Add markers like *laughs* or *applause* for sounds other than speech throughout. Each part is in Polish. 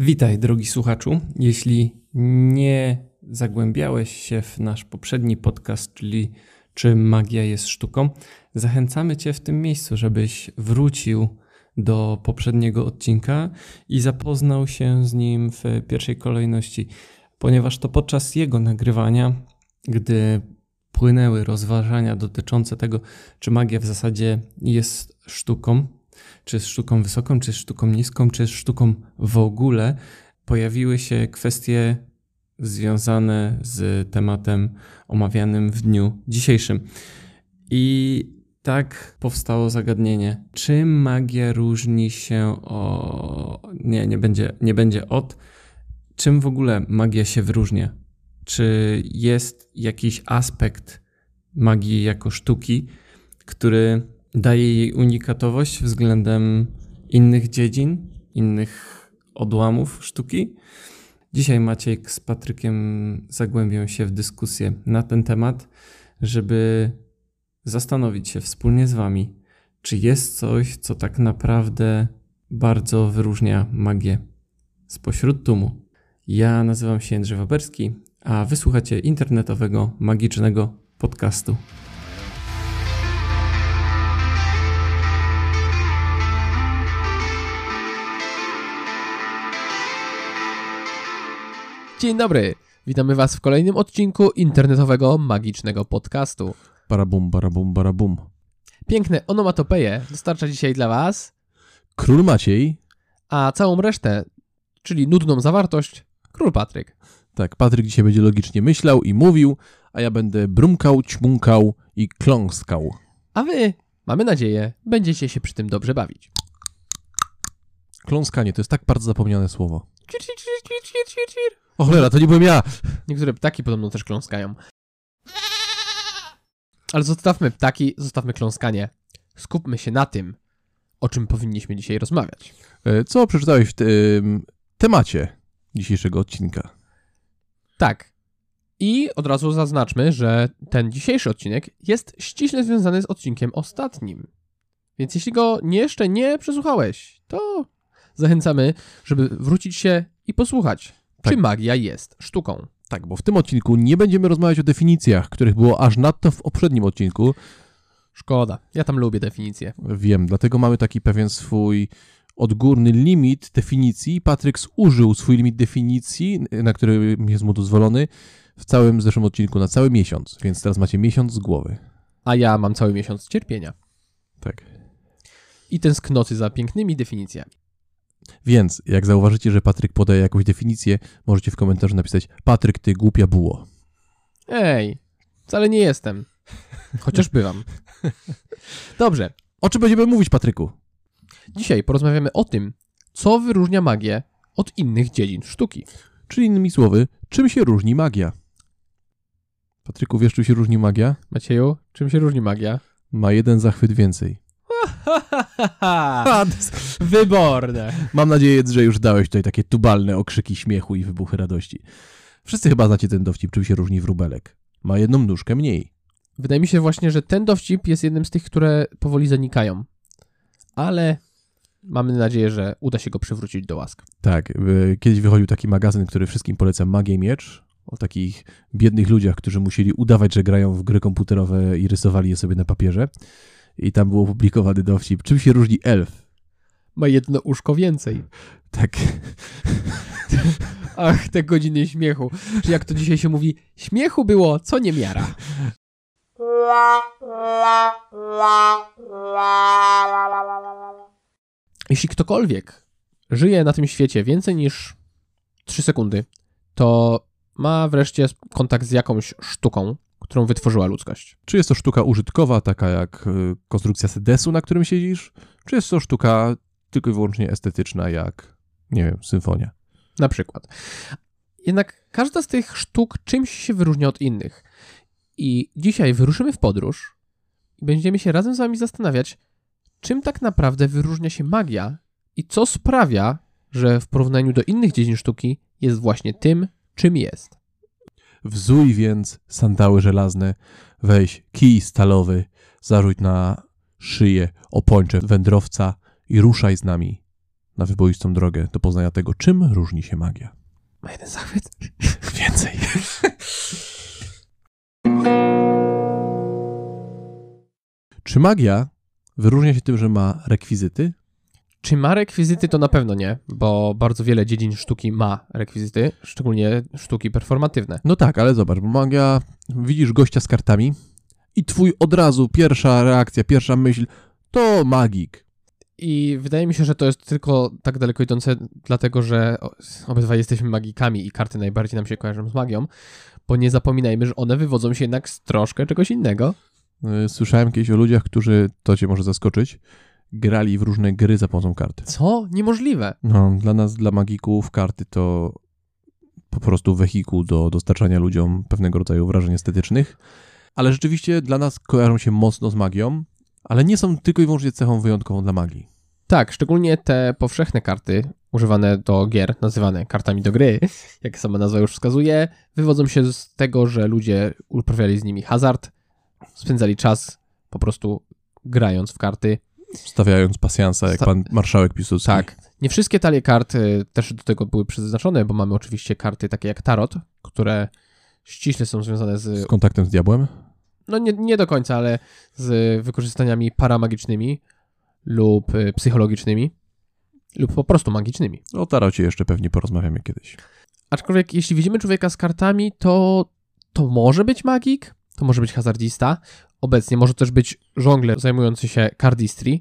Witaj, drogi słuchaczu. Jeśli nie zagłębiałeś się w nasz poprzedni podcast, czyli Czy magia jest sztuką, zachęcamy Cię w tym miejscu, żebyś wrócił do poprzedniego odcinka i zapoznał się z nim w pierwszej kolejności, ponieważ to podczas jego nagrywania, gdy płynęły rozważania dotyczące tego, czy magia w zasadzie jest sztuką, czy jest sztuką wysoką, czy jest sztuką niską, czy jest sztuką w ogóle, pojawiły się kwestie związane z tematem omawianym w dniu dzisiejszym. I tak powstało zagadnienie, czym magia różni się o. Nie, nie będzie, nie będzie od. Czym w ogóle magia się wyróżnia? Czy jest jakiś aspekt magii jako sztuki, który daje jej unikatowość względem innych dziedzin, innych odłamów sztuki? Dzisiaj Maciek z Patrykiem zagłębią się w dyskusję na ten temat, żeby zastanowić się wspólnie z Wami, czy jest coś, co tak naprawdę bardzo wyróżnia magię spośród tłumu. Ja nazywam się Jędrzej Waberski, a wysłuchacie internetowego, magicznego podcastu. Dzień dobry, witamy Was w kolejnym odcinku internetowego, magicznego podcastu. Barabum, barabum, barabum. Piękne onomatopeje dostarcza dzisiaj dla Was, Król Maciej. a całą resztę, czyli nudną zawartość, Król Patryk. Tak, Patryk dzisiaj będzie logicznie myślał i mówił, a ja będę brumkał, ćmunkał i kląskał. A Wy, mamy nadzieję, będziecie się przy tym dobrze bawić. Kląskanie to jest tak bardzo zapomniane słowo. Cir, cir, cir, cir, cir, cir. O cholera, to nie byłem ja! Niektóre ptaki podobno też kląskają. Ale zostawmy ptaki, zostawmy kląskanie. Skupmy się na tym, o czym powinniśmy dzisiaj rozmawiać. E, Co przeczytałeś w tym temacie dzisiejszego odcinka? Tak. I od razu zaznaczmy, że ten dzisiejszy odcinek jest ściśle związany z odcinkiem ostatnim. Więc jeśli go jeszcze nie przesłuchałeś, to zachęcamy, żeby wrócić się i posłuchać, Tak. czy magia jest sztuką. Tak, bo w tym odcinku nie będziemy rozmawiać o definicjach, których było aż nadto w poprzednim odcinku. Szkoda. Ja tam lubię definicję. Wiem, dlatego mamy taki pewien swój odgórny limit definicji. Patryk zużył swój limit definicji, na który jest mu dozwolony, w całym zeszłym odcinku, na cały miesiąc. Więc teraz macie miesiąc z głowy. A ja mam cały miesiąc cierpienia Tak. i tęsknoty za pięknymi definicjami. Więc jak zauważycie, że Patryk podaje jakąś definicję, możecie w komentarzu napisać Patryk, ty głupia buło. Ej, wcale nie jestem. Chociaż *laughs* bywam. Dobrze, O czym będziemy mówić, Patryku? dzisiaj porozmawiamy o tym, co wyróżnia magię od innych dziedzin sztuki. Czyli innymi słowy, czym się różni magia? Patryku, wiesz, czym się różni magia? Macieju, czym się różni magia? Ma jeden zachwyt więcej. *laughs* Wyborne. Mam nadzieję, że już dałeś tutaj takie tubalne okrzyki śmiechu i wybuchy radości. Wszyscy chyba znacie ten dowcip, czym się różni wróbelek. Ma jedną nóżkę mniej. Wydaje mi się właśnie, że ten dowcip jest jednym z tych, które powoli zanikają. Ale mamy nadzieję, że uda się go przywrócić do łask. Tak, y, kiedyś wychodził taki magazyn, który wszystkim polecam, Magia i Miecz, o takich biednych ludziach, którzy musieli udawać, że grają w gry komputerowe i rysowali je sobie na papierze. I tam był opublikowany dowcip, czym się różni elf. Ma jedno uszko więcej. Tak, *laughs* Ach, te godziny śmiechu. Czy jak to dzisiaj się mówi, śmiechu było, co nie miara. Jeśli ktokolwiek żyje na tym świecie więcej niż 3 sekundy, to ma wreszcie kontakt z jakąś sztuką, którą wytworzyła ludzkość. czy jest to sztuka użytkowa, taka jak y, konstrukcja sedesu, na którym siedzisz, czy jest to sztuka tylko i wyłącznie estetyczna, jak, nie wiem, symfonia. Na przykład. Jednak każda z tych sztuk czymś się wyróżnia od innych. I dzisiaj wyruszymy w podróż i będziemy się razem z wami zastanawiać, czym tak naprawdę wyróżnia się magia i co sprawia, że w porównaniu do innych dziedzin sztuki jest właśnie tym, czym jest. Wzuj więc sandały żelazne, weź kij stalowy, zarzuć na szyję opończe wędrowca i ruszaj z nami na wyboistą drogę do poznania tego, czym różni się magia. Ma jeden zachwyt? *laughs* Więcej. *laughs* Czy magia wyróżnia się tym, że ma rekwizyty? Czy ma rekwizyty? To na pewno nie, bo bardzo wiele dziedzin sztuki ma rekwizyty, szczególnie sztuki performatywne. No tak, ale zobacz, bo magia, widzisz gościa z kartami i twój od razu pierwsza reakcja, pierwsza myśl to magik. I wydaje mi się, że to jest tylko tak daleko idące, dlatego że obydwaj jesteśmy magikami i karty najbardziej nam się kojarzą z magią, bo nie zapominajmy, że one wywodzą się jednak z troszkę czegoś innego. Y, Słyszałem kiedyś o ludziach, którzy, to cię może zaskoczyć, grali w różne gry za pomocą kart. Co? Niemożliwe. No, dla nas, dla magików, karty to po prostu wehikuł do dostarczania ludziom pewnego rodzaju wrażeń estetycznych, ale rzeczywiście dla nas kojarzą się mocno z magią, ale nie są tylko i wyłącznie cechą wyjątkową dla magii. Tak, szczególnie te powszechne karty używane do gier, nazywane kartami do gry, *laughs* jak sama nazwa już wskazuje, wywodzą się z tego, że ludzie uprawiali z nimi hazard, spędzali czas po prostu grając w karty. Stawiając pasjansa, jak pan marszałek Piłsudski. Tak. Nie wszystkie talie kart też do tego były przeznaczone, bo mamy oczywiście karty takie jak tarot, które ściśle są związane Z z, kontaktem z diabłem. no nie, nie do końca, ale z wykorzystaniami paramagicznymi lub y, psychologicznymi lub po prostu magicznymi. O tarocie jeszcze pewnie porozmawiamy kiedyś. Aczkolwiek jeśli widzimy człowieka z kartami, to to może być magik, to może być hazardista, obecnie może też być żongler zajmujący się cardistry.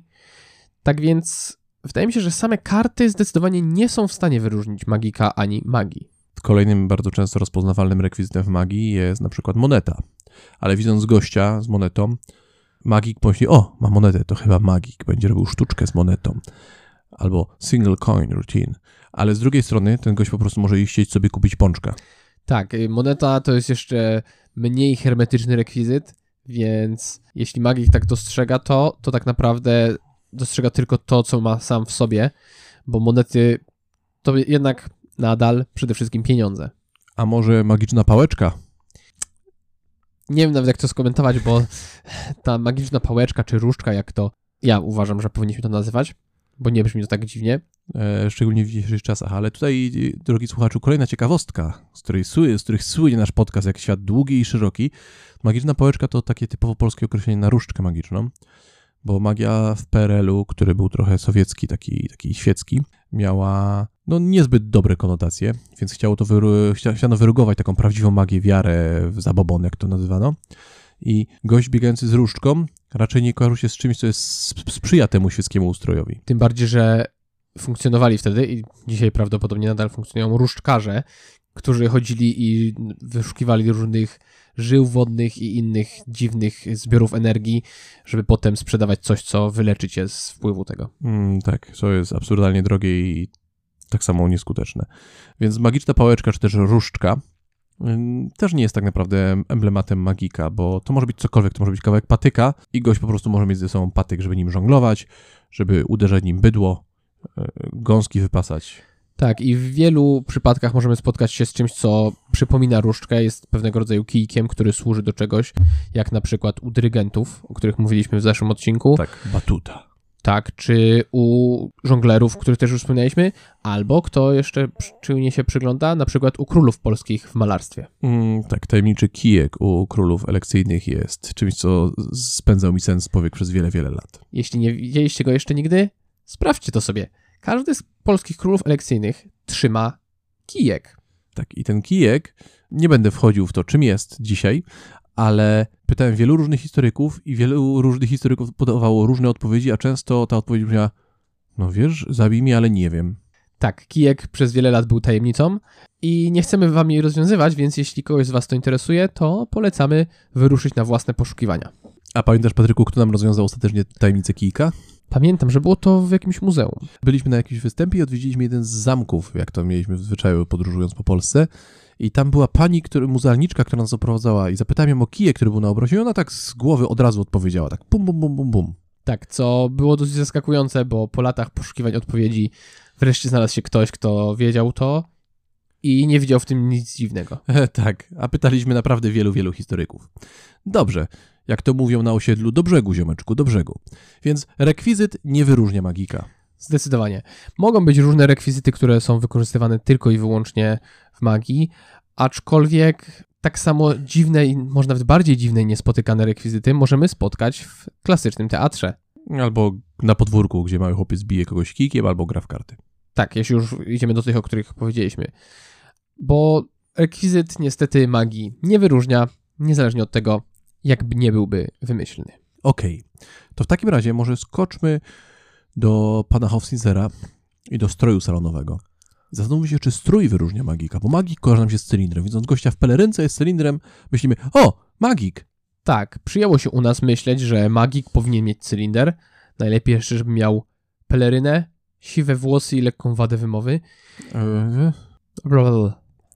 Tak więc wydaje mi się, że same karty zdecydowanie nie są w stanie wyróżnić magika ani magii. Kolejnym bardzo często rozpoznawalnym rekwizytem w magii jest na przykład moneta. Ale widząc gościa z monetą, magik pomyśli, o, ma monetę, to chyba magik, będzie robił sztuczkę z monetą. Albo single coin routine. Ale z drugiej strony ten gość po prostu może chcieć sobie kupić pączka. Tak, y, moneta to jest jeszcze mniej hermetyczny rekwizyt, więc jeśli magik tak dostrzega to, to tak naprawdę dostrzega tylko to, co ma sam w sobie, bo monety to jednak nadal przede wszystkim pieniądze. A może magiczna pałeczka? Nie wiem nawet jak to skomentować, bo ta magiczna pałeczka czy różdżka, jak to ja uważam, że powinniśmy to nazywać, bo nie brzmi to tak dziwnie. E, szczególnie w dzisiejszych czasach. Ale tutaj, drogi słuchaczu, kolejna ciekawostka, z, której z których słynie nasz podcast jak świat długi i szeroki. Magiczna pałeczka to takie typowo polskie określenie na różdżkę magiczną, bo magia w PRL-u, który był trochę sowiecki, taki, taki świecki, miała no niezbyt dobre konotacje, więc chciało to wyru- chcia- chciano wyrugować taką prawdziwą magię, wiarę w zabobon, jak to nazywano. I gość biegający z różdżką raczej nie kojarzył się z czymś, co jest sp- sprzyja temu świeckiemu ustrojowi. Tym bardziej, że funkcjonowali wtedy i dzisiaj prawdopodobnie nadal funkcjonują różdżkarze, którzy chodzili i wyszukiwali różnych żył wodnych i innych dziwnych zbiorów energii, żeby potem sprzedawać coś, co wyleczy cię z wpływu tego. Mm, tak, co jest absurdalnie drogie i tak samo nieskuteczne. Więc magiczna pałeczka, czy też różdżka ym, też nie jest tak naprawdę emblematem magika, bo to może być cokolwiek, to może być kawałek patyka i gość po prostu może mieć ze sobą patyk, żeby nim żonglować, żeby uderzać nim bydło, e, gąski wypasać. Tak, i w wielu przypadkach możemy spotkać się z czymś, co przypomina różdżkę, jest pewnego rodzaju kijkiem, który służy do czegoś, jak na przykład u dyrygentów, o których mówiliśmy w zeszłym odcinku. Tak, batuta. Tak, czy u żonglerów, których też już wspomnieliśmy, albo kto jeszcze czujnie się przygląda, na przykład u królów polskich w malarstwie. Mm, tak, tajemniczy kijek u królów elekcyjnych jest czymś, co spędzał mi sens powiek przez wiele, wiele lat. Jeśli nie widzieliście go jeszcze nigdy, sprawdźcie to sobie. Każdy z polskich królów elekcyjnych trzyma kijek. Tak, i ten kijek, nie będę wchodził w to, czym jest dzisiaj, ale pytałem wielu różnych historyków i wielu różnych historyków podawało różne odpowiedzi, a często ta odpowiedź brzmiała, no wiesz, zabij mnie, ale nie wiem. Tak, kijek przez wiele lat był tajemnicą i nie chcemy wam jej rozwiązywać, więc jeśli kogoś z was to interesuje, to polecamy wyruszyć na własne poszukiwania. A pamiętasz, Patryku, kto nam rozwiązał ostatecznie tajemnicę kijka? Pamiętam, że było to w jakimś muzeum. Byliśmy na jakimś występie i odwiedziliśmy jeden z zamków, jak to mieliśmy w zwyczaju podróżując po Polsce. I tam była pani, który, muzealniczka, która nas oprowadzała i zapytałem ją o kijek, który był na obrocie i ona tak z głowy od razu odpowiedziała, tak bum, bum, bum, bum, bum. Tak, co było dosyć zaskakujące, bo po latach poszukiwań odpowiedzi wreszcie znalazł się ktoś, kto wiedział to i nie widział w tym nic dziwnego. *laughs* Tak, a pytaliśmy naprawdę wielu, wielu historyków. Dobrze, jak to mówią na osiedlu, do brzegu, ziomeczku, do brzegu. Więc rekwizyt nie wyróżnia magika. Zdecydowanie. Mogą być różne rekwizyty, które są wykorzystywane tylko i wyłącznie w magii, aczkolwiek tak samo dziwne i może nawet bardziej dziwne i niespotykane rekwizyty możemy spotkać w klasycznym teatrze. Albo na podwórku, gdzie mały chłopiec bije kogoś kikiem, albo gra w karty. Tak, jeśli już idziemy do tych, o których powiedzieliśmy. Bo rekwizyt niestety magii nie wyróżnia, niezależnie od tego, jakby nie byłby wymyślny. Okej, to w takim razie może skoczmy do pana Hofzinsera i do stroju salonowego. Zastanówmy się, czy strój wyróżnia magika, bo magik kojarzy nam się z cylindrem. Widząc gościa w pelerynce jest cylindrem, myślimy, o, magik! Tak, przyjęło się u nas myśleć, że magik powinien mieć cylinder. Najlepiej jeszcze, żeby miał pelerynę, siwe włosy i lekką wadę wymowy. Eee,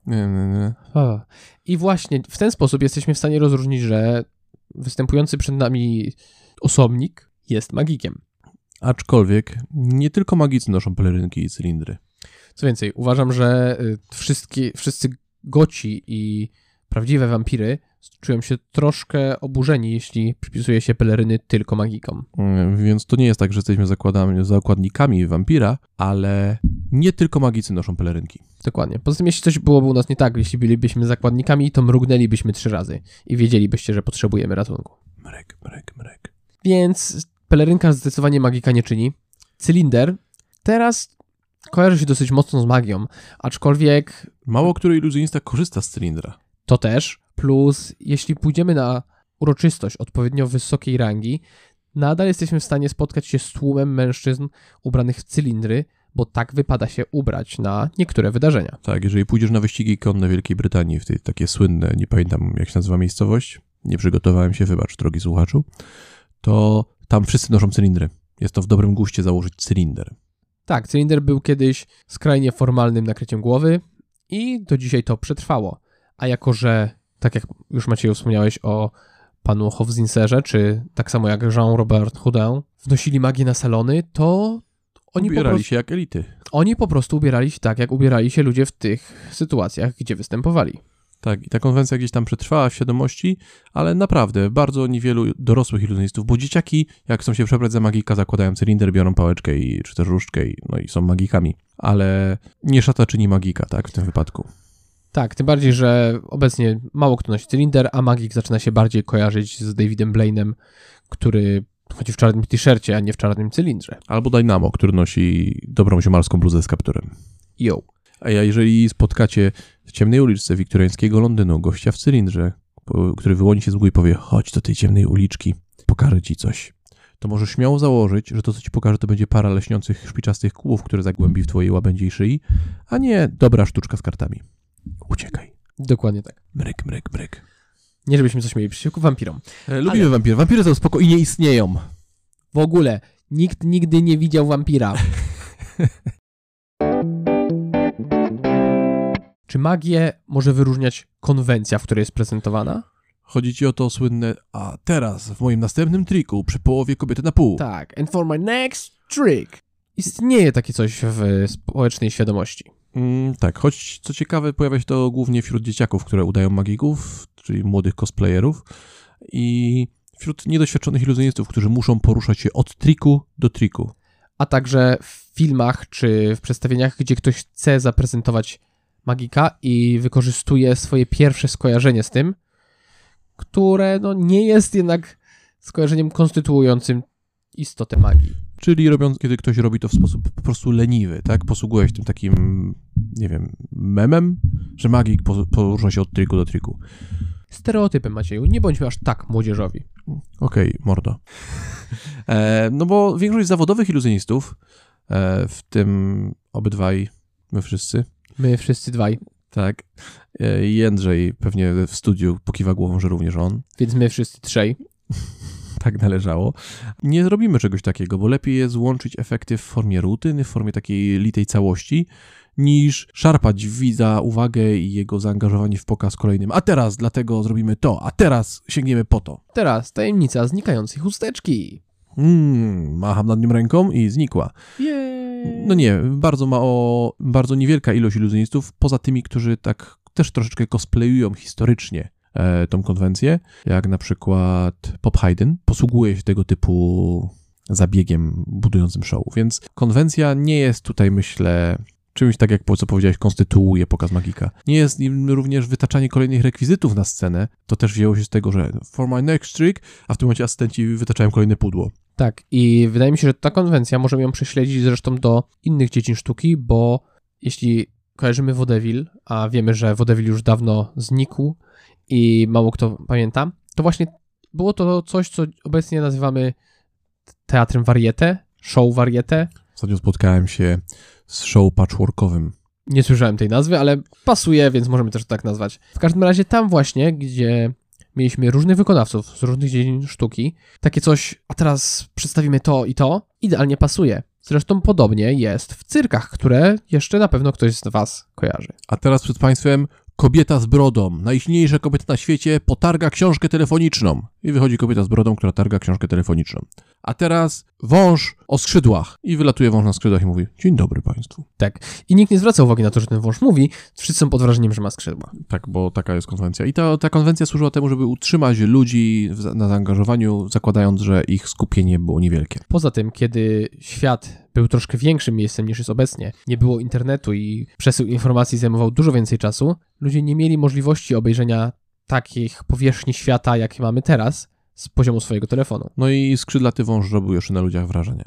nie, nie, nie. I właśnie w ten sposób jesteśmy w stanie rozróżnić, że występujący przed nami osobnik jest magikiem. Aczkolwiek nie tylko magicy noszą pelerynki i cylindry. Co więcej, uważam, że y, wszystkie, wszyscy goci i prawdziwe wampiry czują się troszkę oburzeni, jeśli przypisuje się peleryny tylko magikom. Mm, Więc to nie jest tak, że jesteśmy zakładnikami wampira, ale nie tylko magicy noszą pelerynki. Dokładnie. Poza tym, jeśli coś byłoby u nas nie tak, jeśli bylibyśmy zakładnikami, to mrugnęlibyśmy trzy razy i wiedzielibyście, że potrzebujemy ratunku. Mrek, mrek, mrek. Więc pelerynka zdecydowanie magika nie czyni. Cylinder teraz kojarzy się dosyć mocno z magią, aczkolwiek Mało który iluzjonista korzysta z cylindra. to też. Plus, jeśli pójdziemy na uroczystość odpowiednio wysokiej rangi, nadal jesteśmy w stanie spotkać się z tłumem mężczyzn ubranych w cylindry, bo tak wypada się ubrać na niektóre wydarzenia. Tak, jeżeli pójdziesz na wyścigi konne Wielkiej Brytanii, w tej takie słynne, nie pamiętam jak się nazywa miejscowość, nie przygotowałem się, wybacz, drogi słuchaczu, to tam wszyscy noszą cylindry. Jest to w dobrym guście założyć cylinder. Tak, cylinder był kiedyś skrajnie formalnym nakryciem głowy i do dzisiaj to przetrwało. A jako, że, tak jak już Maciej wspomniałeś o panu Hofzinserze, czy tak samo jak Jean-Robert Houdin, wnosili magię na salony, to oni Ubierali prostu, się jak elity. oni po prostu ubierali się tak, jak ubierali się ludzie w tych sytuacjach, gdzie występowali. Tak, i ta konwencja gdzieś tam przetrwała w świadomości, ale naprawdę bardzo niewielu dorosłych iluzjonistów, bo dzieciaki, jak chcą się przebrać za magika, zakładają cylinder, biorą pałeczkę i, czy też różdżkę i, no i są magikami. Ale nie szata czyni magika, tak, w tym wypadku. Tak, tym bardziej, że obecnie mało kto nosi cylinder, a magik zaczyna się bardziej kojarzyć z Davidem Blaine'em, który chodzi w czarnym t-shircie, a nie w czarnym cylindrze. Albo Dynamo, który nosi dobrą ziomalską bluzę z kapturem. Yo. A ja, jeżeli spotkacie w ciemnej uliczce wiktoriańskiego Londynu gościa w cylindrze, który wyłoni się z mgły i powie, chodź do tej ciemnej uliczki, pokażę ci coś, to możesz śmiało założyć, że to, co ci pokaże, to będzie para leśniących szpiczastych kłów, które zagłębi w twojej łabędziej szyi, a nie dobra sztuczka z kartami. Uciekaj. Dokładnie tak. Mryk, mryk, mryk. Nie żebyśmy coś mieli przeciwko wampirom. E, lubimy wampiry. Wampiry są spoko i nie istnieją. W ogóle, nikt nigdy nie widział wampira. *laughs* Czy magię może wyróżniać konwencja, w której jest prezentowana? Chodzi ci o to słynne, a teraz w moim następnym triku przy połowie kobiety na pół. Tak. And for my next trick. Istnieje takie coś w społecznej świadomości. Mm, tak, choć co ciekawe, pojawia się to głównie wśród dzieciaków, które udają magików, czyli młodych cosplayerów i wśród niedoświadczonych iluzjonistów, którzy muszą poruszać się od triku do triku. A także w filmach czy w przedstawieniach, gdzie ktoś chce zaprezentować magika i wykorzystuje swoje pierwsze skojarzenie z tym, które no, nie jest jednak skojarzeniem konstytuującym istotę magii. Czyli robiąc, kiedy ktoś robi to w sposób po prostu leniwy, tak? Posługuje się tym takim, nie wiem, memem, że magik po- porusza się od triku do triku. Stereotypem, Macieju, nie bądźmy aż tak młodzieżowi. Okej, mordo. E, no bo większość zawodowych iluzjonistów, e, w tym obydwaj, my wszyscy, My wszyscy dwaj, tak, e, Jędrzej pewnie w studiu pokiwa głową, że również on, więc my wszyscy trzej. *laughs* tak należało. Nie zrobimy czegoś takiego, bo lepiej jest łączyć efekty w formie rutyny, w formie takiej litej całości, niż szarpać widza uwagę i jego zaangażowanie w pokaz kolejnym. A teraz dlatego zrobimy to, a teraz sięgniemy po to. Teraz tajemnica znikającej chusteczki. Mm, macham nad nim ręką i znikła. Jej. No nie, bardzo mało, bardzo niewielka ilość iluzjonistów, poza tymi, którzy tak też troszeczkę cosplayują historycznie e, tą konwencję, jak na przykład Pop Hayden, posługuje się tego typu zabiegiem budującym show. Więc konwencja nie jest tutaj, myślę, czymś tak jak co powiedziałeś, konstytuuje pokaz magika. Nie jest nim również wytaczanie kolejnych rekwizytów na scenę. To też wzięło się z tego, że for my next trick, a w tym momencie asystenci wytaczają kolejne pudło. Tak, i wydaje mi się, że ta konwencja możemy ją prześledzić zresztą do innych dziedzin sztuki, bo jeśli kojarzymy Wodewil, a wiemy, że Wodewil już dawno znikł i mało kto pamięta, to właśnie było to coś, co obecnie nazywamy teatrem warietę, show warietę. Ostatnio spotkałem się z show patchworkowym. Nie słyszałem tej nazwy, ale pasuje, więc możemy też tak nazwać. W każdym razie tam właśnie, gdzie mieliśmy różnych wykonawców z różnych dziedzin sztuki, takie coś, a teraz przedstawimy to i to, idealnie pasuje. Zresztą podobnie jest w cyrkach, które jeszcze na pewno ktoś z Was kojarzy. A teraz przed Państwem kobieta z brodą. Najsilniejsza kobieta na świecie potarga książkę telefoniczną. I wychodzi kobieta z brodą, która targa książkę telefoniczną. A teraz wąż o skrzydłach. I wylatuje wąż na skrzydłach i mówi: Dzień dobry Państwu. Tak. I nikt nie zwraca uwagi na to, że ten wąż mówi. Wszyscy są pod wrażeniem, że ma skrzydła. Tak, bo taka jest konwencja. I ta, ta konwencja służyła temu, żeby utrzymać ludzi w, na zaangażowaniu, zakładając, że ich skupienie było niewielkie. Poza tym, kiedy świat był troszkę większym miejscem niż jest obecnie, nie było internetu i przesył informacji zajmował dużo więcej czasu, ludzie nie mieli możliwości obejrzenia takich powierzchni świata, jakie mamy teraz, z poziomu swojego telefonu. No i skrzydlaty wąż robił jeszcze na ludziach wrażenie.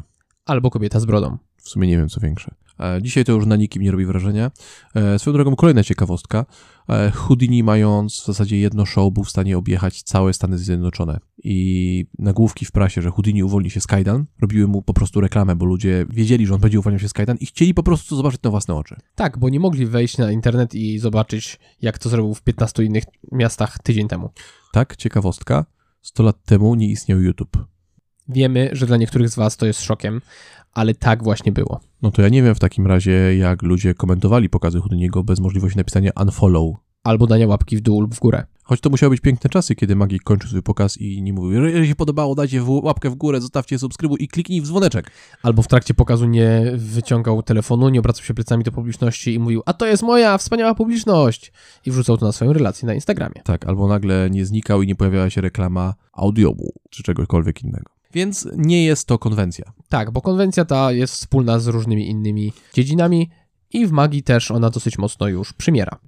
Albo kobieta z brodą. W sumie nie wiem, co większe. E, Dzisiaj to już na nikim nie robi wrażenia. E, Swoją drogą, kolejna ciekawostka. E, Houdini, mając w zasadzie jedno show, był w stanie objechać całe Stany Zjednoczone. I nagłówki w prasie, że Houdini uwolni się z kajdan, robiły mu po prostu reklamę, bo ludzie wiedzieli, że on będzie uwolniał się z kajdan i chcieli po prostu zobaczyć na własne oczy. Tak, bo nie mogli wejść na internet i zobaczyć, jak to zrobił w 15 innych miastach tydzień temu. Tak, ciekawostka. 100 lat temu nie istniał YouTube. Wiemy, że dla niektórych z Was to jest szokiem, ale tak właśnie było. No to ja nie wiem w takim razie, jak ludzie komentowali pokazy Houdiniego bez możliwości napisania unfollow. Albo dania łapki w dół lub w górę. Choć to musiały być piękne czasy, kiedy Magik kończył swój pokaz i nie mówił, jeżeli się podobało, dajcie łapkę w górę, zostawcie subskrybuj i kliknij w dzwoneczek. Albo w trakcie pokazu nie wyciągał telefonu, nie obracał się plecami do publiczności i mówił, a to jest moja wspaniała publiczność! I wrzucał to na swoją relację na Instagramie. Tak, albo nagle nie znikał i nie pojawiała się reklama audiobu czy czegokolwiek innego. Więc nie jest to konwencja. Tak, bo konwencja ta jest wspólna z różnymi innymi dziedzinami i w magii też ona dosyć mocno już przymiera.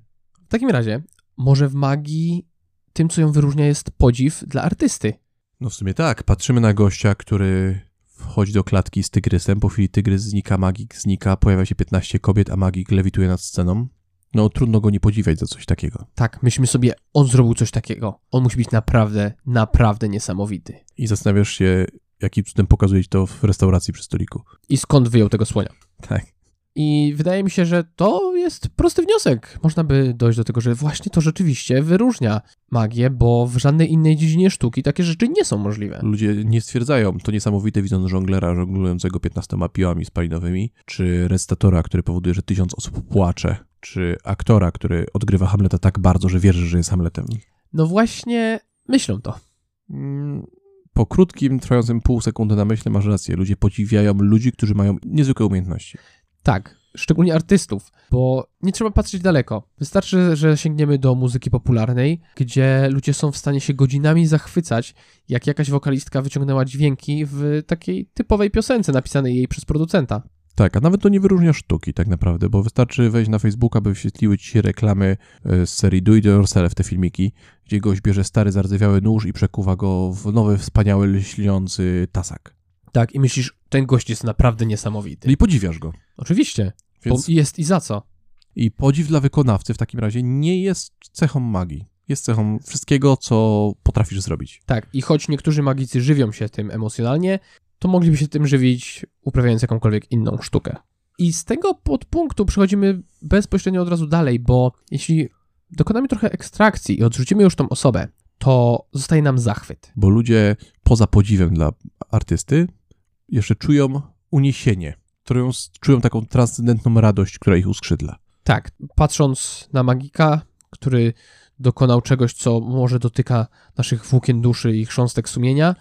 W takim razie, może w magii tym, co ją wyróżnia, jest podziw dla artysty. No w sumie tak, patrzymy na gościa, który wchodzi do klatki z tygrysem, po chwili tygrys znika, magik znika, pojawia się 15 kobiet, a magik lewituje nad sceną. No trudno go nie podziwiać za coś takiego. Tak, myślimy sobie, on zrobił coś takiego. On musi być naprawdę, naprawdę niesamowity. I zastanawiasz się, jakim cudem pokazuje ci to w restauracji przy stoliku. I skąd wyjął tego słonia? Tak. I wydaje mi się, że to jest prosty wniosek. Można by dojść do tego, że właśnie to rzeczywiście wyróżnia magię, bo w żadnej innej dziedzinie sztuki takie rzeczy nie są możliwe. Ludzie nie stwierdzają, to niesamowite widząc żonglera żonglującego 15 piłami spalinowymi, czy recytatora, który powoduje, że tysiąc osób płacze, czy aktora, który odgrywa Hamleta tak bardzo, że wierzy, że jest Hamletem. No właśnie, myślą to. Mm, Po krótkim, trwającym pół sekundy na myśl masz rację. Ludzie podziwiają ludzi, którzy mają niezwykłe umiejętności. Tak, szczególnie artystów, bo nie trzeba patrzeć daleko. Wystarczy, że sięgniemy do muzyki popularnej, gdzie ludzie są w stanie się godzinami zachwycać, jak jakaś wokalistka wyciągnęła dźwięki w takiej typowej piosence napisanej jej przez producenta. Tak, a nawet to nie wyróżnia sztuki tak naprawdę, bo wystarczy wejść na Facebooka, by wyświetliły ci reklamy e, z serii Do It Yourself, te filmiki, gdzie gość bierze stary, zardzewiały nóż i przekuwa go w nowy, wspaniały, lśniący tasak. Tak, i myślisz, ten gość jest naprawdę niesamowity. I podziwiasz go. Oczywiście, Więc bo jest i za co. I podziw dla wykonawcy w takim razie nie jest cechą magii. Jest cechą wszystkiego, co potrafisz zrobić. Tak, i choć niektórzy magicy żywią się tym emocjonalnie, to mogliby się tym żywić, uprawiając jakąkolwiek inną sztukę. I z tego podpunktu przechodzimy bezpośrednio od razu dalej, bo jeśli dokonamy trochę ekstrakcji i odrzucimy już tą osobę, to zostaje nam zachwyt. Bo ludzie poza podziwem dla artysty jeszcze czują uniesienie. Czują, czują taką transcendentną radość, która ich uskrzydla. Tak, patrząc na magika, który dokonał czegoś, co może dotyka naszych włókien duszy i chrząstek sumienia,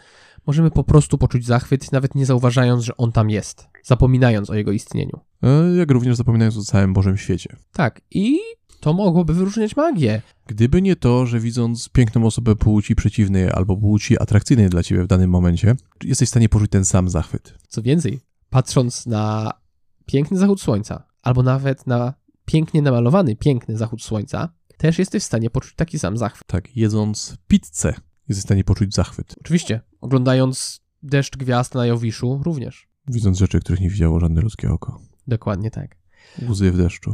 możemy po prostu poczuć zachwyt, nawet nie zauważając, że on tam jest. zapominając o jego istnieniu. E, Jak również zapominając o całym Bożym świecie. Tak, i to mogłoby wyróżniać magię. Gdyby nie to, że widząc piękną osobę płci przeciwnej albo płci atrakcyjnej dla ciebie w danym momencie, jesteś w stanie poczuć ten sam zachwyt. Co więcej, patrząc na piękny zachód słońca, albo nawet na pięknie namalowany, piękny zachód słońca, też jesteś w stanie poczuć taki sam zachwyt. Tak, jedząc pizzę, jesteś w stanie poczuć zachwyt. Oczywiście, oglądając deszcz gwiazd na Jowiszu również. Widząc rzeczy, których nie widziało żadne ludzkie oko. Dokładnie tak. Łzy w deszczu.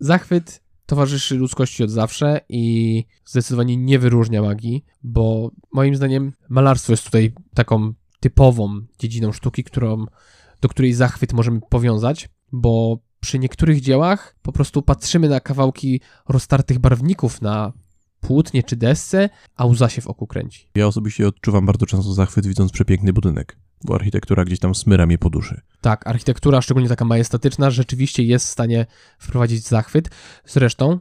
Zachwyt towarzyszy ludzkości od zawsze i zdecydowanie nie wyróżnia magii, bo moim zdaniem malarstwo jest tutaj taką typową dziedziną sztuki, którą, do której zachwyt możemy powiązać, bo przy niektórych dziełach po prostu patrzymy na kawałki roztartych barwników na płótnie czy desce, a łza się w oku kręci. Ja osobiście odczuwam bardzo często zachwyt, widząc przepiękny budynek, bo architektura gdzieś tam smyra mnie po duszy. Tak, architektura, szczególnie taka majestatyczna, rzeczywiście jest w stanie wprowadzić zachwyt. Zresztą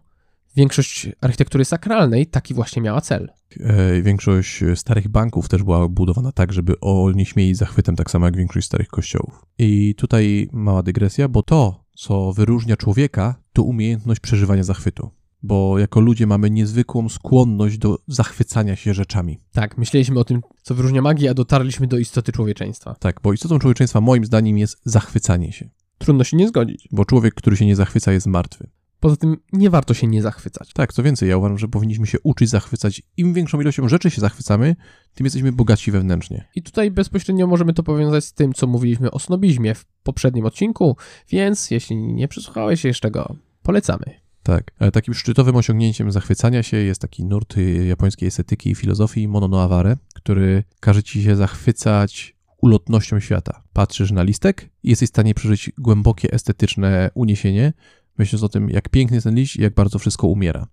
większość architektury sakralnej taki właśnie miała cel. E, większość starych banków też była budowana tak, żeby onieśmielić zachwytem, tak samo jak większość starych kościołów. I tutaj mała dygresja, bo to, co wyróżnia człowieka, to umiejętność przeżywania zachwytu. Bo jako ludzie mamy niezwykłą skłonność do zachwycania się rzeczami. Tak, myśleliśmy o tym, co wyróżnia magię, a dotarliśmy do istoty człowieczeństwa. Tak, bo istotą człowieczeństwa moim zdaniem jest zachwycanie się. Trudno się nie zgodzić. Bo człowiek, który się nie zachwyca, jest martwy. Poza tym nie warto się nie zachwycać. Tak, co więcej, ja uważam, że powinniśmy się uczyć zachwycać. Im większą ilością rzeczy się zachwycamy, tym jesteśmy bogaci wewnętrznie. I tutaj bezpośrednio możemy to powiązać z tym, co mówiliśmy o snobizmie w poprzednim odcinku, więc jeśli nie przysłuchałeś jeszcze go, polecamy. Tak. E, Takim szczytowym osiągnięciem zachwycania się jest taki nurt y, japońskiej estetyki i filozofii Mono no Aware, który każe ci się zachwycać ulotnością świata. Patrzysz na listek i jesteś w stanie przeżyć głębokie estetyczne uniesienie, myśląc o tym, jak piękny jest ten liść i jak bardzo wszystko umiera.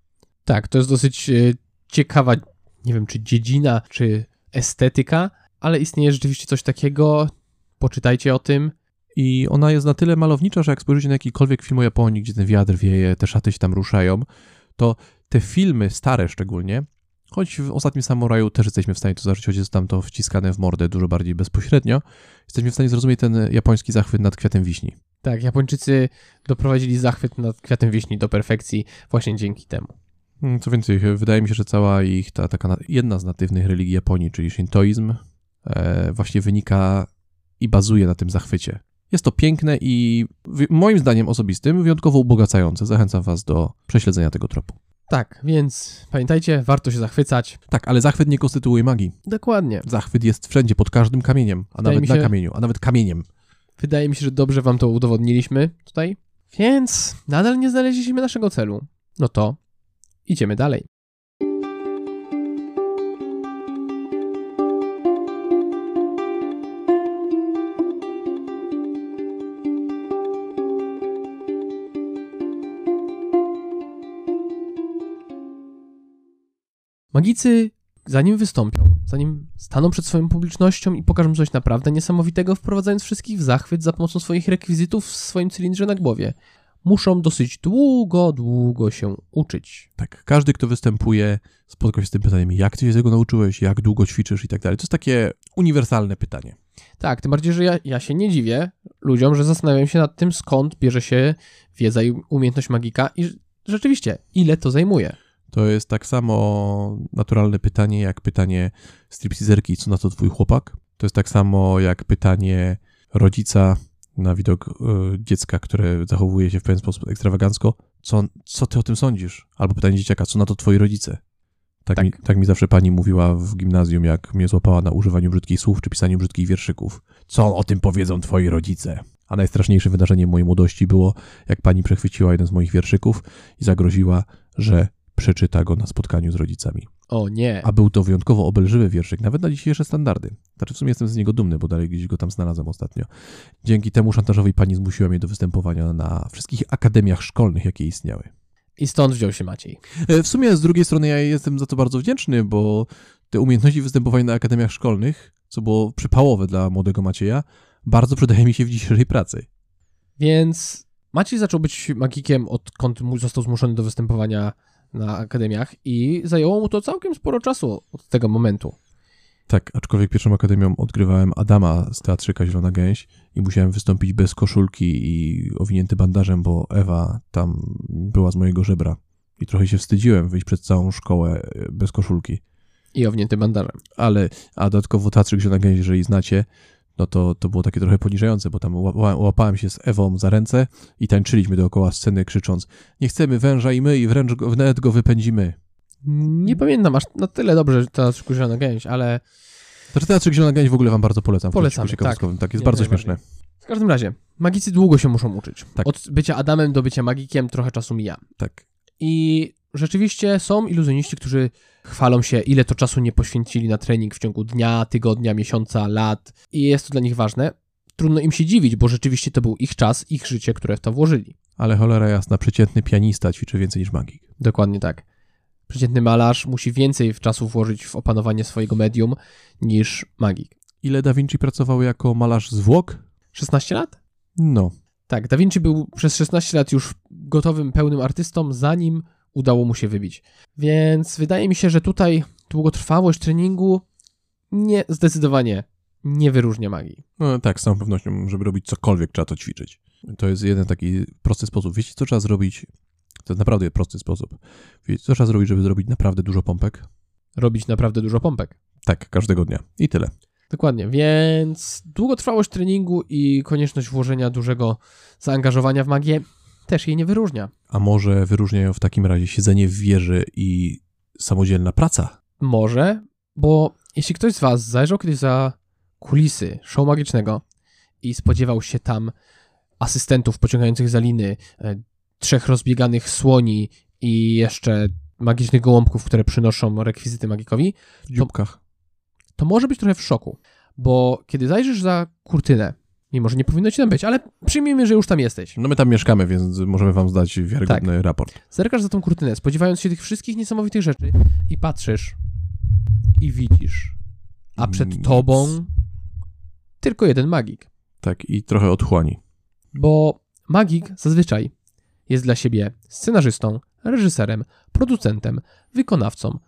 Tak, to jest dosyć e, ciekawa, nie wiem, czy dziedzina, czy estetyka, ale istnieje rzeczywiście coś takiego. Poczytajcie o tym. I ona jest na tyle malownicza, że jak spojrzycie na jakikolwiek film o Japonii, gdzie ten wiatr wieje, te szaty się tam ruszają, to te filmy, stare szczególnie, choć w ostatnim Samuraju też jesteśmy w stanie to zobaczyć, choć jest tam to wciskane w mordę dużo bardziej bezpośrednio, jesteśmy w stanie zrozumieć ten japoński zachwyt nad kwiatem wiśni. Tak, Japończycy doprowadzili zachwyt nad kwiatem wiśni do perfekcji właśnie dzięki temu. Mm, Co więcej, wydaje mi się, że cała ich ta taka na- jedna z natywnych religii Japonii, czyli shintoizm, e, właśnie wynika i bazuje na tym zachwycie. Jest to piękne i moim zdaniem osobistym wyjątkowo ubogacające. Zachęcam Was do prześledzenia tego tropu. Tak, więc pamiętajcie, warto się zachwycać. Tak, ale zachwyt nie konstytuuje magii. Dokładnie. Zachwyt jest wszędzie, pod każdym kamieniem, a Wydaje nawet mi na się- kamieniu, a nawet kamieniem. Wydaje mi się, że dobrze wam to udowodniliśmy tutaj. Więc nadal nie znaleźliśmy naszego celu. No to idziemy dalej. Magicy, zanim wystąpią, zanim staną przed swoją publicznością i pokażą coś naprawdę niesamowitego, wprowadzając wszystkich w zachwyt za pomocą swoich rekwizytów w swoim cylindrze na głowie, muszą dosyć długo, długo się uczyć. Tak, każdy, kto występuje, spotka się z tym pytaniem, jak ty się tego nauczyłeś, jak długo ćwiczysz i tak dalej. To jest takie uniwersalne pytanie. Tak, tym bardziej, że ja, ja się nie dziwię ludziom, że zastanawiają się nad tym, skąd bierze się wiedza i umiejętność magika i rzeczywiście, ile to zajmuje. To jest tak samo naturalne pytanie, jak pytanie stripteaserki, co na to twój chłopak. To jest tak samo jak pytanie rodzica na widok y, dziecka, które zachowuje się w pewien sposób ekstrawagancko, co, co ty o tym sądzisz? Albo pytanie dzieciaka, co na to twoi rodzice? Tak, Tak. Mi, tak mi zawsze pani mówiła w gimnazjum, jak mnie złapała na używaniu brzydkich słów czy pisaniu brzydkich wierszyków. Co o tym powiedzą twoi rodzice? A najstraszniejsze wydarzenie mojej młodości było, jak pani przechwyciła jeden z moich wierszyków i zagroziła, że przeczyta go na spotkaniu z rodzicami. O nie. A był to wyjątkowo obelżywy wierszyk, nawet na dzisiejsze standardy. Znaczy w sumie jestem z niego dumny, bo dalej gdzieś go tam znalazłem ostatnio. Dzięki temu szantażowi pani zmusiła mnie do występowania na wszystkich akademiach szkolnych, jakie istniały. I stąd wziął się Maciej. E, W sumie z drugiej strony ja jestem za to bardzo wdzięczny, bo te umiejętności występowania na akademiach szkolnych, co było przypałowe dla młodego Macieja, bardzo przydaje mi się w dzisiejszej pracy. Więc Maciej zaczął być magikiem, odkąd został zmuszony do występowania na akademiach i zajęło mu to całkiem sporo czasu od tego momentu. Tak, aczkolwiek pierwszą akademią odgrywałem Adama z teatrzyka Zielona Gęś i musiałem wystąpić bez koszulki i owinięty bandażem, bo Ewa tam była z mojego żebra. I trochę się wstydziłem wyjść przed całą szkołę e, bez koszulki. I ownięty bandażem. Ale, a dodatkowo teatrzyk Zielona Gęś, jeżeli znacie, no to, to było takie trochę poniżające, bo tam ła- łapałem się z Ewą za ręce i tańczyliśmy dookoła sceny krzycząc nie chcemy węża i my i wręcz go, wnet go wypędzimy. Nie pamiętam aż na tyle dobrze, że to Zielona Gęś, ale Znaczy Teatrzyk Zielona Gęś w ogóle wam bardzo polecam. Teatrzyku ciekawostkowym. tak. jest Jak bardzo śmieszne. w każdym razie, magicy długo się muszą uczyć. Tak. Od bycia Adamem do bycia magikiem trochę czasu mija. Tak. I rzeczywiście są iluzjoniści, którzy chwalą się, ile to czasu nie poświęcili na trening w ciągu dnia, tygodnia, miesiąca, lat i jest to dla nich ważne. Trudno im się dziwić, bo rzeczywiście to był ich czas, ich życie, które w to włożyli. Ale cholera jasna, przeciętny pianista ćwiczy więcej niż magik. Dokładnie tak. Przeciętny malarz musi więcej czasu włożyć w opanowanie swojego medium niż magik. Ile Da Vinci pracował jako malarz zwłok? 16 lat? No. Tak, Da Vinci był przez 16 lat już gotowym, pełnym artystą, zanim udało mu się wybić. Więc wydaje mi się, że tutaj długotrwałość treningu nie, zdecydowanie nie wyróżnia magii. no tak, z całą pewnością, żeby robić cokolwiek, trzeba to ćwiczyć. To jest jeden taki prosty sposób. Wiecie, co trzeba zrobić? To jest naprawdę prosty sposób. Wiecie, co trzeba zrobić, żeby zrobić naprawdę dużo pompek? Robić naprawdę dużo pompek. Tak, każdego dnia. I tyle. Dokładnie, więc długotrwałość treningu i konieczność włożenia dużego zaangażowania w magię też jej nie wyróżnia. A może wyróżniają w takim razie siedzenie w wieży i samodzielna praca? Może, bo jeśli ktoś z Was zajrzał kiedyś za kulisy show magicznego i spodziewał się tam asystentów pociągających za liny, e, trzech rozbieganych słoni i jeszcze magicznych gołąbków, które przynoszą rekwizyty magikowi, W dzióbkach. to może być trochę w szoku, bo kiedy zajrzysz za kurtynę, mimo że nie powinno ci tam być, ale przyjmijmy, że już tam jesteś, No my tam mieszkamy, więc możemy wam zdać wiarygodny raport. zerkasz za tą kurtynę, spodziewając się tych wszystkich niesamowitych rzeczy i patrzysz i widzisz, a przed Nic. tobą tylko jeden magik. Tak, i trochę otchłani. Bo magik zazwyczaj jest dla siebie scenarzystą, reżyserem, producentem, wykonawcą,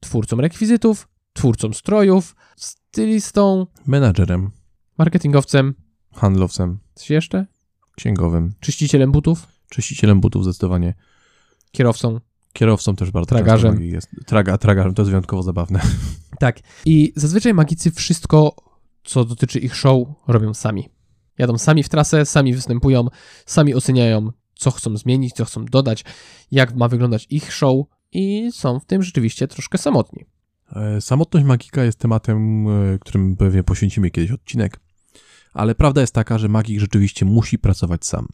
twórcą rekwizytów, twórcą strojów, stylistą, Menadżerem, marketingowcem, handlowcem, coś jeszcze? księgowym, Czyścicielem butów, czyścicielem butów zdecydowanie. kierowcą. Kierowcą też bardzo Tragarzem. jest. Traga, tragarzem to jest wyjątkowo zabawne. *laughs* Tak. I zazwyczaj magicy wszystko, co dotyczy ich show, robią sami. Jadą sami w trasę, sami występują, sami oceniają, co chcą zmienić, co chcą dodać, jak ma wyglądać ich show i są w tym rzeczywiście troszkę samotni. E, Samotność magika jest tematem, e, którym pewnie poświęcimy kiedyś odcinek. Ale prawda jest taka, że magik rzeczywiście musi pracować sam.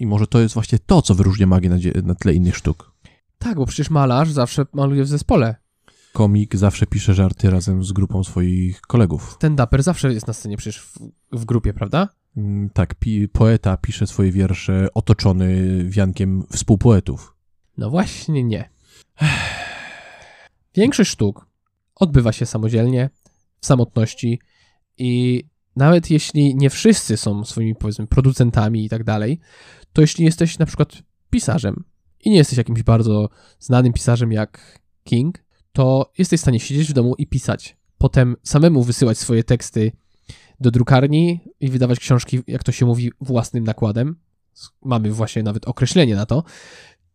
I może to jest właśnie to, co wyróżnia magię na, na tle innych sztuk. Tak, bo przecież malarz zawsze maluje w zespole. Komik zawsze pisze żarty razem z grupą swoich kolegów. Ten daper zawsze jest na scenie przecież w, w grupie, prawda? Mm, Tak, pi- poeta pisze swoje wiersze otoczony wiankiem współpoetów. No właśnie nie. Większość sztuk odbywa się samodzielnie, w samotności i nawet jeśli nie wszyscy są swoimi, powiedzmy, producentami i tak dalej, to jeśli jesteś na przykład pisarzem i nie jesteś jakimś bardzo znanym pisarzem jak King, to jesteś w stanie siedzieć w domu i pisać. Potem samemu wysyłać swoje teksty do drukarni i wydawać książki, jak to się mówi, własnym nakładem. Mamy właśnie nawet określenie na to.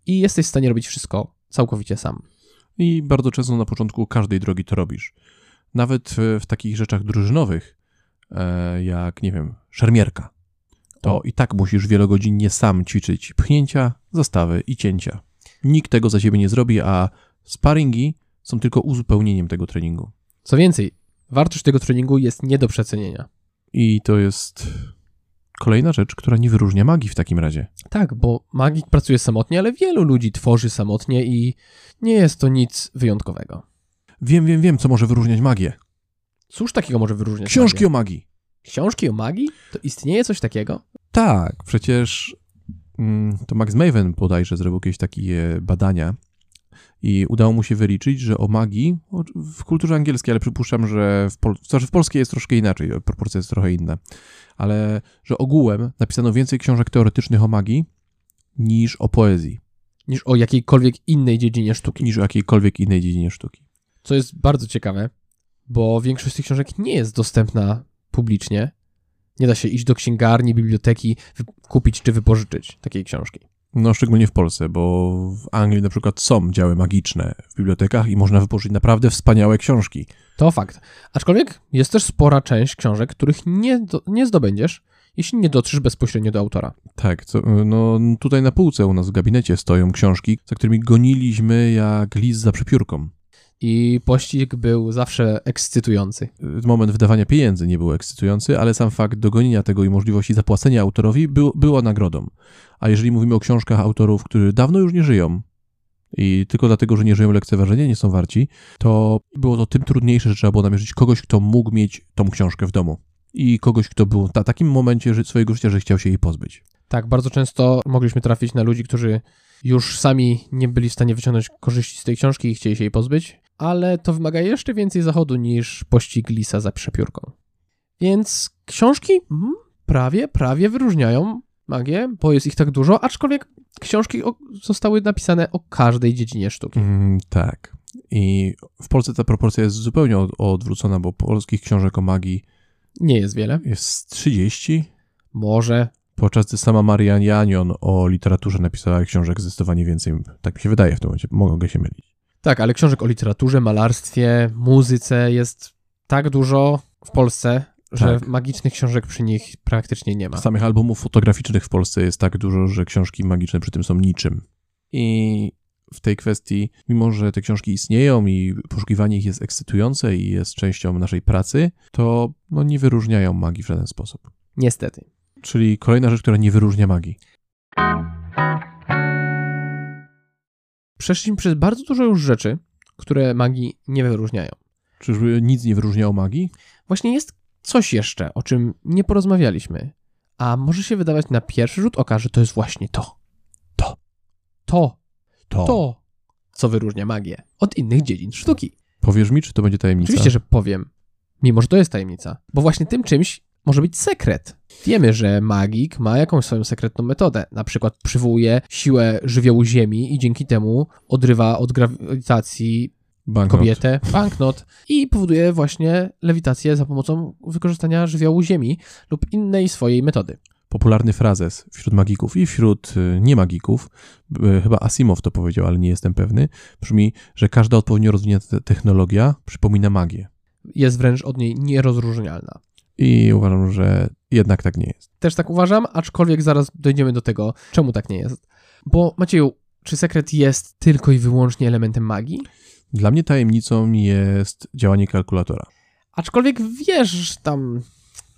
I jesteś w stanie robić wszystko całkowicie sam. I bardzo często na początku każdej drogi to robisz. Nawet w, takich rzeczach drużynowych, jak, nie wiem, szermierka, to O. i tak musisz wielogodzinnie sam ćwiczyć pchnięcia, zastawy i cięcia. Nikt tego za ciebie nie zrobi, a sparingi są tylko uzupełnieniem tego treningu. Co więcej, wartość tego treningu jest nie do przecenienia. I to jest kolejna rzecz, która nie wyróżnia magii w takim razie. Tak, bo magik pracuje samotnie, ale wielu ludzi tworzy samotnie i nie jest to nic wyjątkowego. Wiem, wiem, wiem, co może wyróżniać magię. Cóż takiego może wyróżniać Książki magię? o magii. Książki o magii? To istnieje coś takiego? Tak, przecież mm, to Max Maven bodajże zrobił jakieś takie badania i udało mu się wyliczyć, że o magii w kulturze angielskiej, ale przypuszczam, że w, pol- znaczy w polskiej jest troszkę inaczej, proporcja jest trochę inna, ale że ogółem napisano więcej książek teoretycznych o magii niż o poezji, Niż o jakiejkolwiek innej dziedzinie sztuki. niż o jakiejkolwiek innej dziedzinie sztuki. Co jest bardzo ciekawe, bo większość z tych książek nie jest dostępna publicznie. Nie da się iść do księgarni, biblioteki, kupić czy wypożyczyć takiej książki. No, szczególnie w Polsce, bo w Anglii na przykład są działy magiczne w bibliotekach i można wypożyczyć naprawdę wspaniałe książki. To fakt. Aczkolwiek jest też spora część książek, których nie, do, nie zdobędziesz, jeśli nie dotrzesz bezpośrednio do autora. Tak, co, no tutaj na półce u nas w gabinecie stoją książki, za którymi goniliśmy jak lis za przepiórką. I pościg był zawsze ekscytujący. Moment wydawania pieniędzy nie był ekscytujący, ale sam fakt dogonienia tego i możliwości zapłacenia autorowi był, była nagrodą. A jeżeli mówimy o książkach autorów, którzy dawno już nie żyją i tylko dlatego, że nie żyją lekceważenia, nie są warci, to było to tym trudniejsze, że trzeba było namierzyć kogoś, kto mógł mieć tą książkę w domu. I kogoś, kto był na takim momencie swojego życia, że chciał się jej pozbyć. Tak, bardzo często mogliśmy trafić na ludzi, którzy już sami nie byli w stanie wyciągnąć korzyści z tej książki i chcieli się jej pozbyć, ale to wymaga jeszcze więcej zachodu niż pościg lisa za przepiórką. Więc książki mm, prawie, prawie wyróżniają magię, bo jest ich tak dużo, aczkolwiek książki zostały napisane o każdej dziedzinie sztuki. Mm, tak. I w Polsce ta proporcja jest zupełnie od, odwrócona, bo polskich książek o magii Nie jest wiele. jest 30, Może. podczas gdy sama Marian Janion o literaturze napisała książek zdecydowanie więcej. Tak mi się wydaje w tym momencie, mogę się mylić. Tak, ale książek o literaturze, malarstwie, muzyce jest tak dużo w Polsce, że Tak. magicznych książek przy nich praktycznie nie ma. Samych albumów fotograficznych w Polsce jest tak dużo, że książki magiczne przy tym są niczym. I w tej kwestii, mimo że te książki istnieją i poszukiwanie ich jest ekscytujące i jest częścią naszej pracy, to no, nie wyróżniają magii w żaden sposób. Niestety. Czyli kolejna rzecz, która nie wyróżnia magii. Przeszliśmy przez bardzo dużo już rzeczy, które magii nie wyróżniają. Czyżby nic nie wyróżniało magii? Właśnie jest coś jeszcze, o czym nie porozmawialiśmy, a może się wydawać na pierwszy rzut oka, że to jest właśnie to. To. To. To. To. Co wyróżnia magię od innych dziedzin sztuki. Powiesz mi, czy to będzie tajemnica? Oczywiście, że powiem, mimo że to jest tajemnica, bo właśnie tym czymś może być sekret. Wiemy, że magik ma jakąś swoją sekretną metodę. Na przykład przywołuje siłę żywiołu Ziemi i dzięki temu odrywa od grawitacji Banknot. kobietę, banknot i powoduje właśnie lewitację za pomocą wykorzystania żywiołu Ziemi lub innej swojej metody. Popularny frazes wśród magików i wśród y, niemagików, y, chyba Asimov to powiedział, ale nie jestem pewny, brzmi, że każda odpowiednio rozwinięta te- technologia przypomina magię. Jest wręcz od niej nierozróżnialna. I uważam, że jednak tak nie jest. Też tak uważam, aczkolwiek zaraz dojdziemy do tego, czemu tak nie jest. Bo Macieju, czy sekret jest tylko i wyłącznie elementem magii? Dla mnie tajemnicą jest działanie kalkulatora. Aczkolwiek wiesz tam.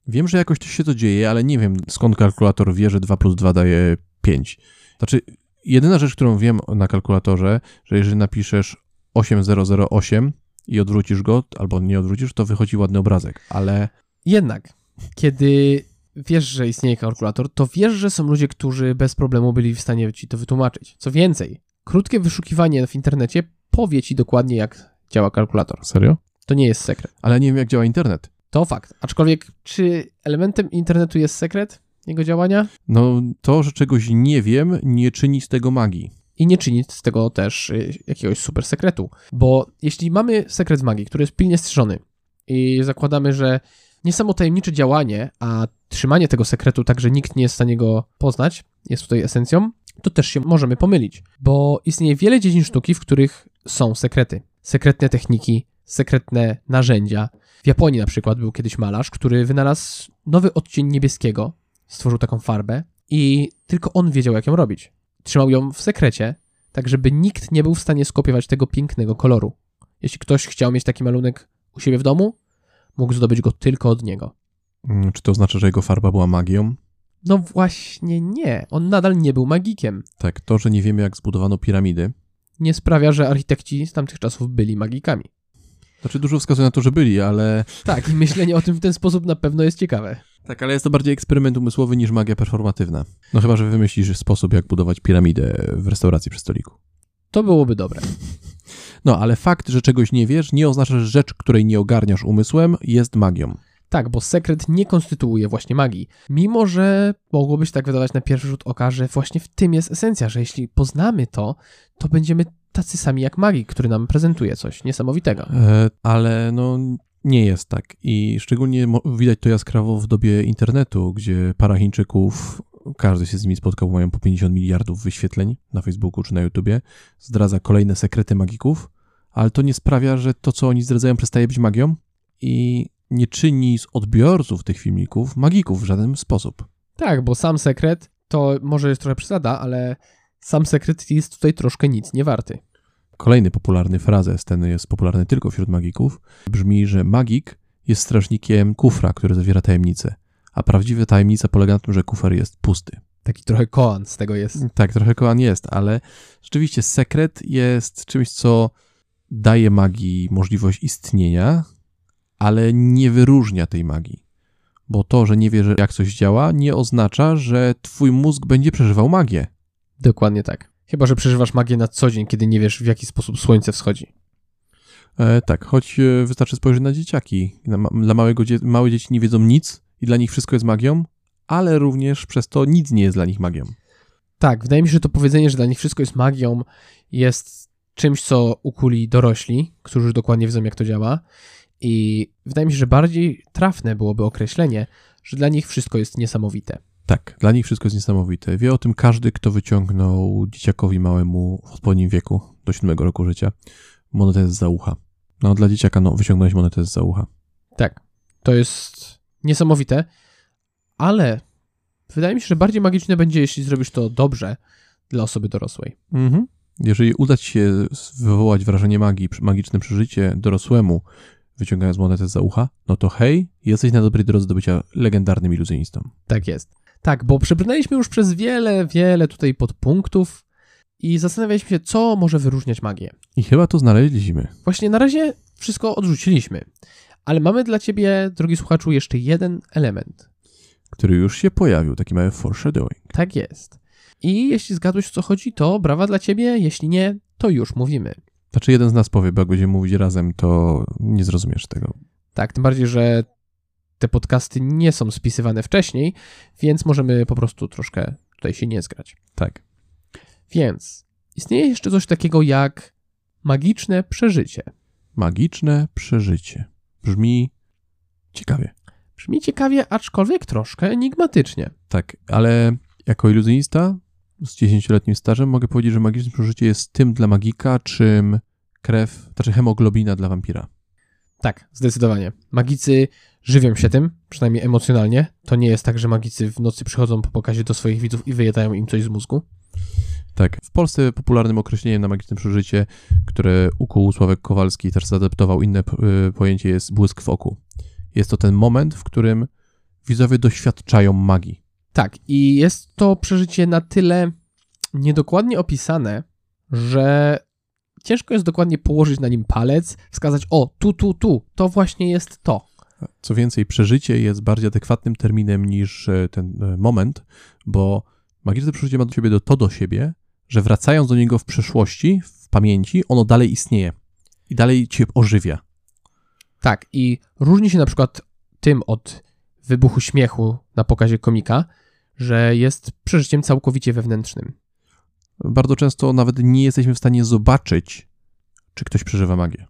Wiem, że jakoś to się to dzieje, ale nie wiem skąd kalkulator wie, że 2 plus 2 daje 5. Znaczy, jedyna rzecz, którą wiem na kalkulatorze, że jeżeli napiszesz 8008 i odwrócisz go, albo nie odwrócisz, to wychodzi ładny obrazek, ale Jednak, kiedy wiesz, że istnieje kalkulator, to wiesz, że są ludzie, którzy bez problemu byli w stanie ci to wytłumaczyć. Co więcej, krótkie wyszukiwanie w internecie powie ci dokładnie, jak działa kalkulator. serio? To nie jest sekret. Ale nie wiem, jak działa internet. To fakt. Aczkolwiek, czy elementem internetu jest sekret jego działania? No, to, że czegoś nie wiem, nie czyni z tego magii. I nie czyni z tego też y, jakiegoś super sekretu. Bo jeśli mamy sekret z magii, który jest pilnie strzeżony i zakładamy, że nie samo tajemnicze działanie, a trzymanie tego sekretu tak, że nikt nie jest w stanie go poznać, jest tutaj esencją, to też się możemy pomylić. Bo istnieje wiele dziedzin sztuki, w których są sekrety. Sekretne techniki, sekretne narzędzia. W Japonii na przykład był kiedyś malarz, który wynalazł nowy odcień niebieskiego, stworzył taką farbę i tylko on wiedział, jak ją robić. Trzymał ją w sekrecie, tak żeby nikt nie był w stanie skopiować tego pięknego koloru. Jeśli ktoś chciał mieć taki malunek u siebie w domu, mógł zdobyć go tylko od niego. Mm, Czy to oznacza, że jego farba była magią? No właśnie nie. On nadal nie był magikiem. Tak, to, że nie wiemy, jak zbudowano piramidy. Nie sprawia, że architekci z tamtych czasów byli magikami. Znaczy, dużo wskazuje na to, że byli, ale. Tak, i myślenie o tym w ten sposób na pewno jest ciekawe. Tak, ale jest to bardziej eksperyment umysłowy niż magia performatywna. No chyba, że wymyślisz sposób, jak budować piramidę w restauracji przy stoliku. To byłoby dobre. No, ale fakt, że czegoś nie wiesz, nie oznacza, że rzecz, której nie ogarniasz umysłem, jest magią. Tak, bo sekret nie konstytuuje właśnie magii. Mimo, że mogłoby się tak wydawać na pierwszy rzut oka, że właśnie w tym jest esencja, że jeśli poznamy to, to będziemy tacy sami jak magik, który nam prezentuje coś niesamowitego. E, ale no, Nie jest tak. I szczególnie widać to jaskrawo w dobie internetu, gdzie para Chińczyków, każdy się z nimi spotkał, mają po 50 miliardów wyświetleń na Facebooku czy na YouTubie, zdradza kolejne sekrety magików, ale to nie sprawia, że to, co oni zdradzają, przestaje być magią i nie czyni z odbiorców tych filmików magików w żaden sposób. Tak, bo sam sekret to może jest trochę przesada, ale sam sekret jest tutaj troszkę nic nie warty. Kolejny popularny frazes, ten jest popularny tylko wśród magików, brzmi, że magik jest strażnikiem kufra, który zawiera tajemnicę, a prawdziwa tajemnica polega na tym, że kufer jest pusty. Taki trochę koan z tego jest. Tak, trochę kołan jest, ale rzeczywiście sekret jest czymś, co daje magii możliwość istnienia, ale nie wyróżnia tej magii. Bo to, że nie wiesz, jak coś działa, nie oznacza, że twój mózg będzie przeżywał magię. Dokładnie tak. Chyba, że przeżywasz magię na co dzień, kiedy nie wiesz, w jaki sposób słońce wschodzi. E, tak, choć e, wystarczy spojrzeć na dzieciaki. Dla, ma- dla małego dzie- małe dzieci nie wiedzą nic i dla nich wszystko jest magią, ale również przez to nic nie jest dla nich magią. Tak, wydaje mi się, że to powiedzenie, że dla nich wszystko jest magią, jest czymś, co ukuli dorośli, którzy już dokładnie wiedzą, jak to działa. I wydaje mi się, że bardziej trafne byłoby określenie, że dla nich wszystko jest niesamowite. Tak, dla nich wszystko jest niesamowite. Wie o tym każdy, kto wyciągnął dzieciakowi małemu w odpowiednim wieku, do siódmego roku życia, monetę z za ucha. No, dla dzieciaka, no, wyciągnąć monetę z za ucha. Tak, to jest niesamowite, ale wydaje mi się, że bardziej magiczne będzie, jeśli zrobisz to dobrze dla osoby dorosłej. Mhm. Jeżeli uda ci się wywołać wrażenie magii, magiczne przeżycie dorosłemu, wyciągając monetę z za ucha, no to hej, jesteś na dobrej drodze do bycia legendarnym iluzjonistą. Tak jest. Tak, bo przebrnęliśmy już przez wiele, wiele tutaj podpunktów i zastanawialiśmy się, co może wyróżniać magię. I chyba to znaleźliśmy. Właśnie na razie wszystko odrzuciliśmy, ale mamy dla ciebie, drogi słuchaczu, jeszcze jeden element. który już się pojawił, taki mały foreshadowing. Tak jest. I jeśli zgadłeś o co chodzi, to brawa dla ciebie, jeśli nie, to już mówimy. Znaczy jeden z nas powie, bo jak będziemy mówić razem, to nie zrozumiesz tego. Tak, tym bardziej, że te podcasty nie są spisywane wcześniej, więc możemy po prostu troszkę tutaj się nie zgrać. Tak. Więc istnieje jeszcze coś takiego jak magiczne przeżycie. Magiczne przeżycie. Brzmi ciekawie. Brzmi ciekawie, aczkolwiek troszkę enigmatycznie. Tak, ale jako iluzjonista z 10-letnim stażem mogę powiedzieć, że magiczne przeżycie jest tym dla magika, czym krew, znaczy hemoglobina dla wampira. Tak, zdecydowanie. Magicy żywią się tym, przynajmniej emocjonalnie. To nie jest tak, że magicy w nocy przychodzą po pokazie do swoich widzów i wyjadają im coś z mózgu. Tak. W Polsce popularnym określeniem na magiczne przeżycie, które ukuł Sławek Kowalski też zaadaptował inne y, pojęcie jest błysk w oku. Jest to ten moment, w którym widzowie doświadczają magii. Tak, i jest to przeżycie na tyle niedokładnie opisane, że ciężko jest dokładnie położyć na nim palec, wskazać, o, tu, tu, tu, to właśnie jest to. Co więcej, przeżycie jest bardziej adekwatnym terminem niż e, ten e, moment, bo magiczne przeżycie ma do siebie do, to do siebie, że wracając do niego w przeszłości, w pamięci, ono dalej istnieje i dalej cię ożywia. Tak, i różni się na przykład tym od wybuchu śmiechu na pokazie komika, że jest przeżyciem całkowicie wewnętrznym. Bardzo często nawet nie jesteśmy w stanie zobaczyć, czy ktoś przeżywa magię.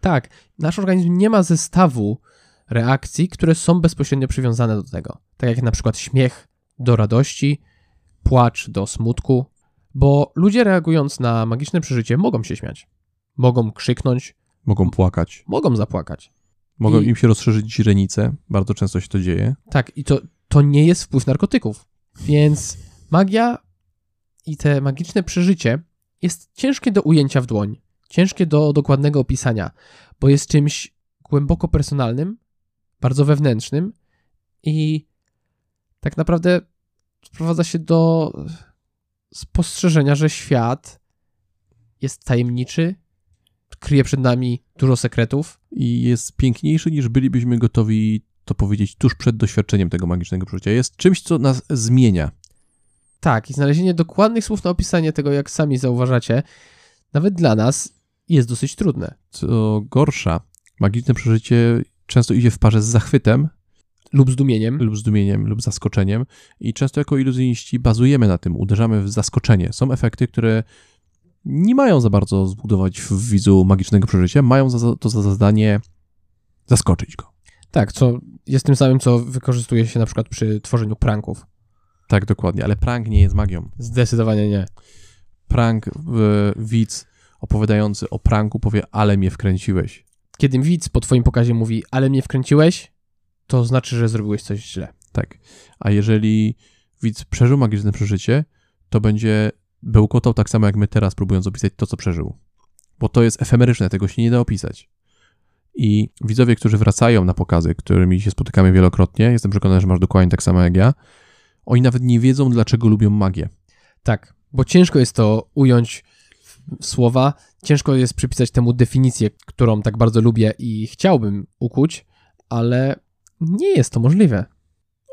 Tak, nasz organizm nie ma zestawu reakcji, które są bezpośrednio przywiązane do tego. Tak jak na przykład śmiech do radości, płacz do smutku, bo ludzie reagując na magiczne przeżycie mogą się śmiać, mogą krzyknąć, Mogą płakać, mogą zapłakać. mogą I- im się rozszerzyć źrenice, bardzo często się to dzieje. Tak, i to, to nie jest wpływ narkotyków. Więc magia i te magiczne przeżycie jest ciężkie do ujęcia w dłoń, ciężkie do dokładnego opisania, bo jest czymś głęboko personalnym, bardzo wewnętrznym i tak naprawdę sprowadza się do spostrzeżenia, że świat jest tajemniczy, kryje przed nami dużo sekretów. I jest piękniejszy niż bylibyśmy gotowi to powiedzieć tuż przed doświadczeniem tego magicznego przeżycia. Jest czymś, co nas zmienia. Tak, i znalezienie dokładnych słów na opisanie tego, jak sami zauważacie, nawet dla nas jest dosyć trudne. Co gorsza, magiczne przeżycie często idzie w parze z zachwytem Lub zdumieniem. lub zdumieniem lub zaskoczeniem i często jako iluzjoniści bazujemy na tym, uderzamy w zaskoczenie. Są efekty, które nie mają za bardzo zbudować w widzu magicznego przeżycia, mają za, to za zadanie zaskoczyć go. Tak, co jest tym samym, co wykorzystuje się na przykład przy tworzeniu pranków. Tak, dokładnie, ale prank nie jest magią. Zdecydowanie nie. Prank, w, widz opowiadający o pranku powie, ale mnie wkręciłeś. Kiedy widz po twoim pokazie mówi, ale mnie wkręciłeś, to znaczy, że zrobiłeś coś źle. Tak. A jeżeli widz przeżył magiczne przeżycie, to będzie bełkotał tak samo jak my teraz, próbując opisać to, co przeżył. Bo to jest efemeryczne, tego się nie da opisać. I widzowie, którzy wracają na pokazy, którymi się spotykamy wielokrotnie, jestem przekonany, że masz dokładnie tak samo jak ja, oni nawet nie wiedzą, dlaczego lubią magię. Tak, bo ciężko jest to ująć w słowa, ciężko jest przypisać temu definicję, którą tak bardzo lubię i chciałbym ukuć, ale nie jest to możliwe.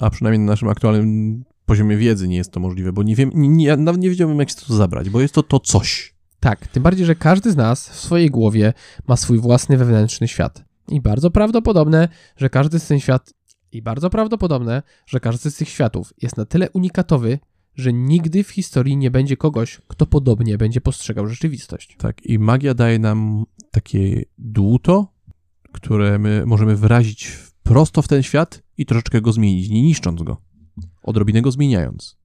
A przynajmniej na naszym aktualnym poziomie wiedzy nie jest to możliwe, bo nie wiem, nie, nawet nie wiedziałbym, jak się to zabrać, bo jest to to coś. Tak, tym bardziej, że każdy z nas w swojej głowie ma swój własny wewnętrzny świat. I bardzo prawdopodobne, że każdy z ten świat i bardzo prawdopodobne, że każdy z tych światów jest na tyle unikatowy, że nigdy w historii nie będzie kogoś, kto podobnie będzie postrzegał rzeczywistość. Tak, i magia daje nam takie dłuto, które my możemy wyrazić prosto w ten świat i troszeczkę go zmienić, nie niszcząc go, odrobinę go zmieniając.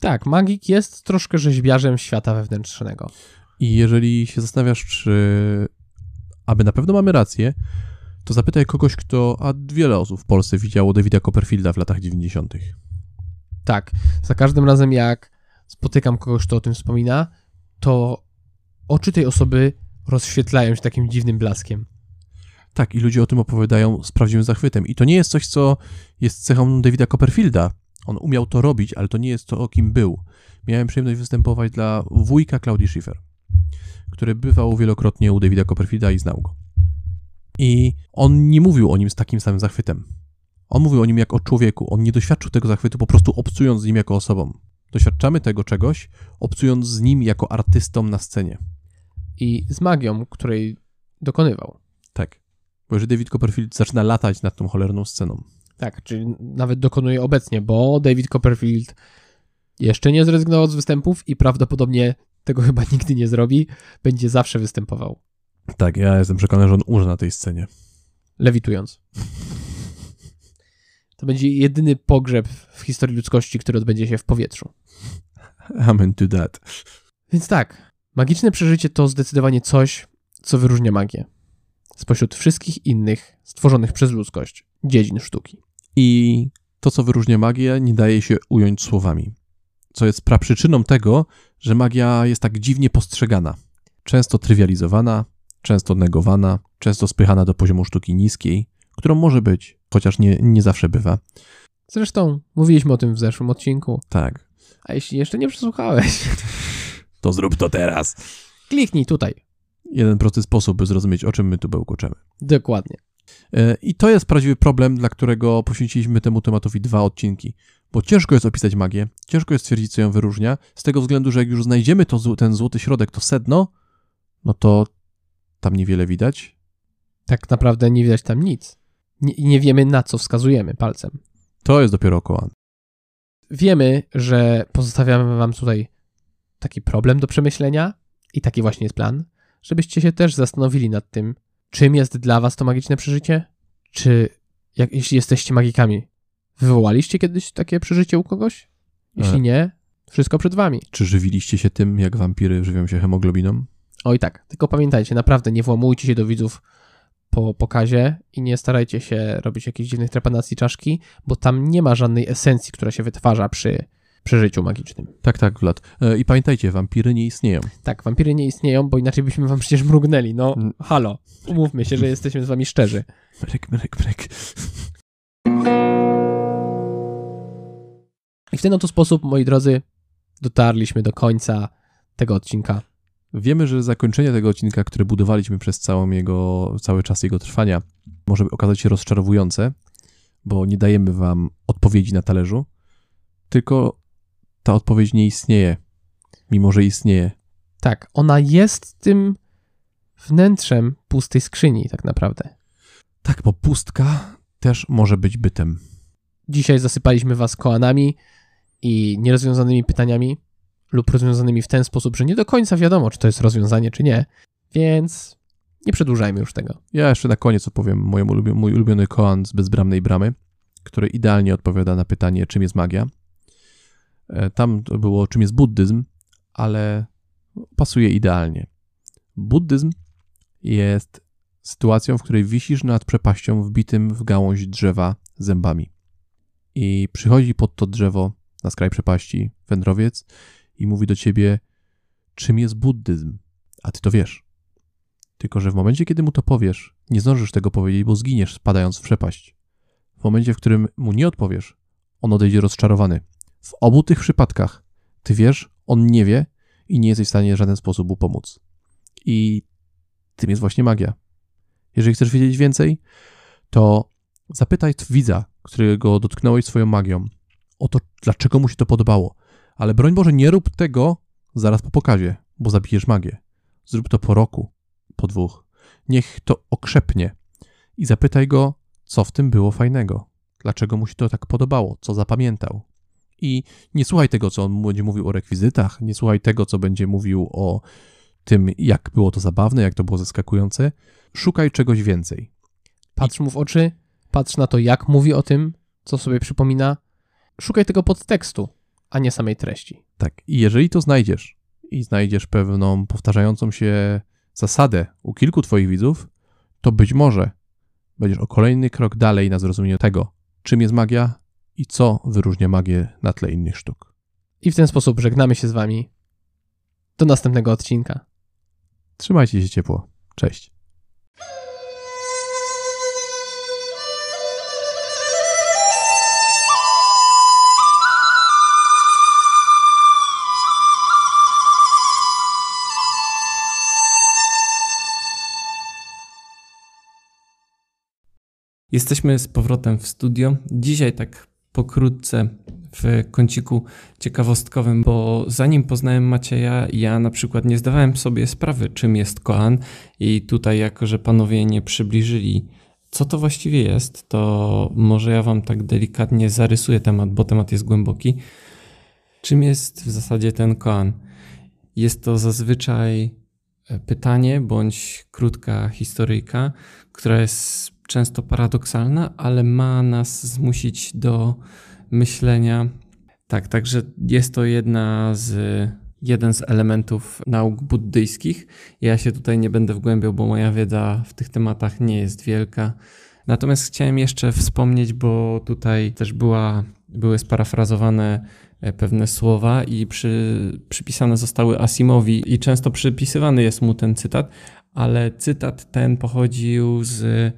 Tak, magik jest troszkę rzeźbiarzem świata wewnętrznego. I jeżeli się zastanawiasz, czy aby na pewno mamy rację, to zapytaj kogoś, kto, a wiele osób w Polsce widziało Davida Copperfielda w latach 90. Tak, za każdym razem jak spotykam kogoś, kto o tym wspomina, to oczy tej osoby rozświetlają się takim dziwnym blaskiem. Tak, i ludzie o tym opowiadają z prawdziwym zachwytem. I to nie jest coś, co jest cechą Davida Copperfielda. On umiał to robić, ale to nie jest to, o kim był. Miałem przyjemność występować dla wujka Claudii Schiffer, który bywał wielokrotnie u Davida Copperfielda i znał go. I on nie mówił o nim z takim samym zachwytem. On mówił o nim jak o człowieku. On nie doświadczył tego zachwytu po prostu obcując z nim jako osobą. Doświadczamy tego czegoś, obcując z nim jako artystą na scenie. I z magią, której dokonywał. Bo jeżeli David Copperfield zaczyna latać nad tą cholerną sceną. Tak, czyli nawet dokonuje obecnie, bo David Copperfield jeszcze nie zrezygnował z występów i prawdopodobnie tego *laughs* chyba nigdy nie zrobi. Będzie zawsze występował. Tak, ja jestem przekonany, że on umrze na tej scenie. Lewitując. To będzie jedyny pogrzeb w historii ludzkości, który odbędzie się w powietrzu. Amen to that. Więc tak, magiczne przeżycie to zdecydowanie coś, co wyróżnia magię. Spośród wszystkich innych stworzonych przez ludzkość dziedzin sztuki. I to, co wyróżnia magię, nie daje się ująć słowami. Co jest praprzyczyną tego, że magia jest tak dziwnie postrzegana. Często trywializowana, często negowana, często spychana do poziomu sztuki niskiej, którą może być, chociaż nie, nie zawsze bywa. Zresztą mówiliśmy o tym w zeszłym odcinku. Tak. A jeśli jeszcze nie przesłuchałeś, To zrób to teraz. kliknij tutaj. Jeden prosty sposób, by zrozumieć, o czym my tu bełkoczemy. Dokładnie. E, I to jest prawdziwy problem, dla którego poświęciliśmy temu tematowi dwa odcinki. Bo ciężko jest opisać magię, ciężko jest stwierdzić, co ją wyróżnia, z tego względu, że jak już znajdziemy to, ten złoty środek, to sedno, no to tam niewiele widać. Tak naprawdę nie widać tam nic. Nie, i nie wiemy, na co wskazujemy palcem. To jest dopiero kołan. Wiemy, że pozostawiamy wam tutaj taki problem do przemyślenia i taki właśnie jest plan, żebyście się też zastanowili nad tym, czym jest dla was to magiczne przeżycie, czy jak, jeśli jesteście magikami, wywołaliście kiedyś takie przeżycie u kogoś? Jeśli E. nie, wszystko przed wami. Czy żywiliście się tym, jak wampiry żywią się hemoglobiną? Oj tak, tylko pamiętajcie, naprawdę nie włamujcie się do widzów po pokazie i nie starajcie się robić jakichś dziwnych trepanacji czaszki, bo tam nie ma żadnej esencji, która się wytwarza przy przeżyciu magicznym. Tak, tak, Vlad. E, I pamiętajcie, wampiry nie istnieją. Tak, wampiry nie istnieją, bo inaczej byśmy wam przecież mrugnęli. No, Mm. halo, umówmy się, że jesteśmy z wami szczerzy. Mryk, mryk, mryk. I w ten oto sposób, moi drodzy, dotarliśmy do końca tego odcinka. Wiemy, że zakończenie tego odcinka, które budowaliśmy przez całą jego, cały czas jego trwania, może okazać się rozczarowujące, bo nie dajemy wam odpowiedzi na talerzu, tylko ta odpowiedź nie istnieje, mimo że istnieje. Tak, ona jest tym wnętrzem pustej skrzyni, tak naprawdę. Tak, bo pustka też może być bytem. Dzisiaj zasypaliśmy was kołanami i nierozwiązanymi pytaniami, lub rozwiązanymi w ten sposób, że nie do końca wiadomo, czy to jest rozwiązanie, czy nie. Więc Nie przedłużajmy już tego. Ja jeszcze na koniec opowiem mój ulubiony koan z bezbramnej bramy, który idealnie odpowiada na pytanie, czym jest magia. E, tam było, czym jest buddyzm, ale pasuje idealnie. Buddyzm jest sytuacją, w której wisisz nad przepaścią wbitym w gałąź drzewa zębami. I przychodzi pod to drzewo na skraj przepaści wędrowiec i mówi do ciebie, czym jest buddyzm, a ty to wiesz. Tylko, że w momencie, kiedy mu to powiesz, nie zdążysz tego powiedzieć, bo zginiesz spadając w przepaść. W momencie, w którym mu nie odpowiesz, on odejdzie rozczarowany. W obu tych przypadkach ty wiesz, on nie wie i nie jesteś w stanie w żaden sposób mu pomóc. I tym jest właśnie magia. Jeżeli chcesz wiedzieć więcej, to zapytaj widza, którego dotknąłeś swoją magią, o to, dlaczego mu się to podobało. Ale broń Boże, nie rób tego zaraz po pokazie, bo zabijesz magię. Zrób to po roku, po dwóch. Niech to okrzepnie i zapytaj go, co w tym było fajnego. Dlaczego mu się to tak podobało, co zapamiętał. I nie słuchaj tego, co on będzie mówił o rekwizytach, nie słuchaj tego, co będzie mówił o tym, jak było to zabawne, jak to było zaskakujące. Szukaj czegoś więcej. Patrz mu w oczy, patrz na to, jak mówi o tym, co sobie przypomina. Szukaj tego podtekstu, a nie samej treści. Tak, i jeżeli to znajdziesz i znajdziesz pewną powtarzającą się zasadę u kilku Twoich widzów, to być może będziesz o kolejny krok dalej na zrozumieniu tego, czym jest magia i co wyróżnia magię na tle innych sztuk. I w ten sposób żegnamy się z Wami. Do następnego odcinka. Trzymajcie się ciepło. Cześć. Jesteśmy z powrotem w studio. Dzisiaj tak pokrótce w kąciku ciekawostkowym, bo zanim poznałem Macieja, ja na przykład nie zdawałem sobie sprawy, czym jest koan i tutaj jako, że panowie nie przybliżyli, co to właściwie jest, to może ja wam tak delikatnie zarysuję temat, bo temat jest głęboki. Czym jest w zasadzie ten koan? Jest to zazwyczaj pytanie bądź krótka historyjka, która jest często paradoksalna, ale ma nas zmusić do myślenia. Tak, także jest to jedna z, jeden z elementów nauk buddyjskich. Ja się tutaj nie będę wgłębiał, bo moja wiedza w tych tematach nie jest wielka. Natomiast chciałem jeszcze wspomnieć, bo tutaj też była, były sparafrazowane e, pewne słowa i przy, przypisane zostały Asimowi i często przypisywany jest mu ten cytat, ale cytat ten pochodził z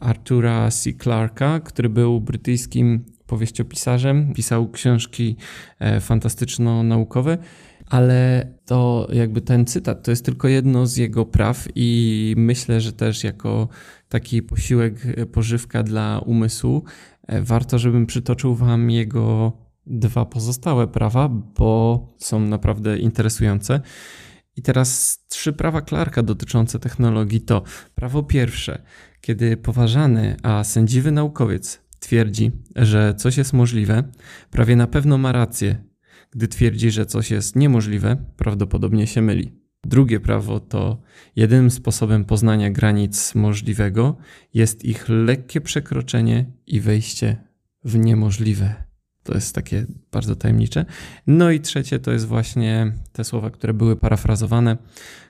Artura C. Clarka, który był brytyjskim powieściopisarzem, pisał książki e, fantastyczno-naukowe, ale to jakby ten cytat to jest tylko jedno z jego praw i myślę, że też jako taki posiłek, e, pożywka dla umysłu, e, warto, żebym przytoczył wam jego dwa pozostałe prawa, bo są naprawdę interesujące. I teraz trzy prawa Clarka dotyczące technologii to prawo pierwsze, kiedy poważany, a sędziwy naukowiec twierdzi, że coś jest możliwe, prawie na pewno ma rację. Gdy twierdzi, że coś jest niemożliwe, prawdopodobnie się myli. Drugie prawo to jedynym sposobem poznania granic możliwego jest ich lekkie przekroczenie i wejście w niemożliwe. To jest takie bardzo tajemnicze. No i trzecie to jest właśnie te słowa, które były parafrazowane.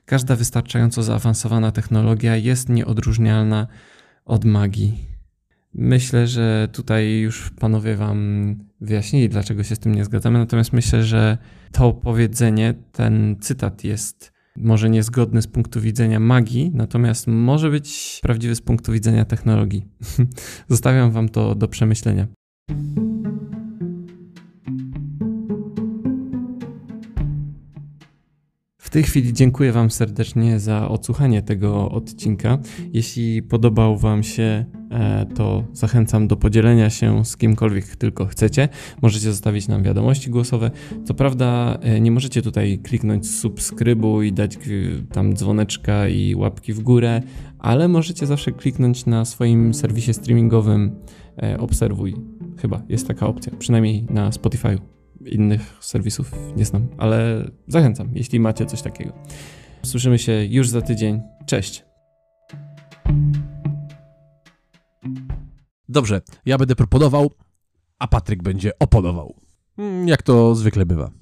Każda wystarczająco zaawansowana technologia jest nieodróżnialna od magii. Myślę, że tutaj już panowie wam wyjaśnili, dlaczego się z tym nie zgadzamy, natomiast myślę, że to powiedzenie, ten cytat jest może niezgodny z punktu widzenia magii, natomiast może być prawdziwy z punktu widzenia technologii. *laughs* Zostawiam wam to do przemyślenia. W tej chwili dziękuję Wam serdecznie za odsłuchanie tego odcinka. Jeśli podobał Wam się, e, to zachęcam do podzielenia się z kimkolwiek tylko chcecie. Możecie zostawić nam wiadomości głosowe. Co prawda, e, nie możecie tutaj kliknąć subskrybu i dać tam dzwoneczka i łapki w górę, ale możecie zawsze kliknąć na swoim serwisie streamingowym e, obserwuj. Chyba jest taka opcja, przynajmniej na Spotify Innych serwisów nie znam, ale zachęcam, jeśli macie coś takiego. Słyszymy się już za tydzień. Cześć. Dobrze, ja będę proponował, a Patryk będzie oponował. Mm, jak to zwykle bywa.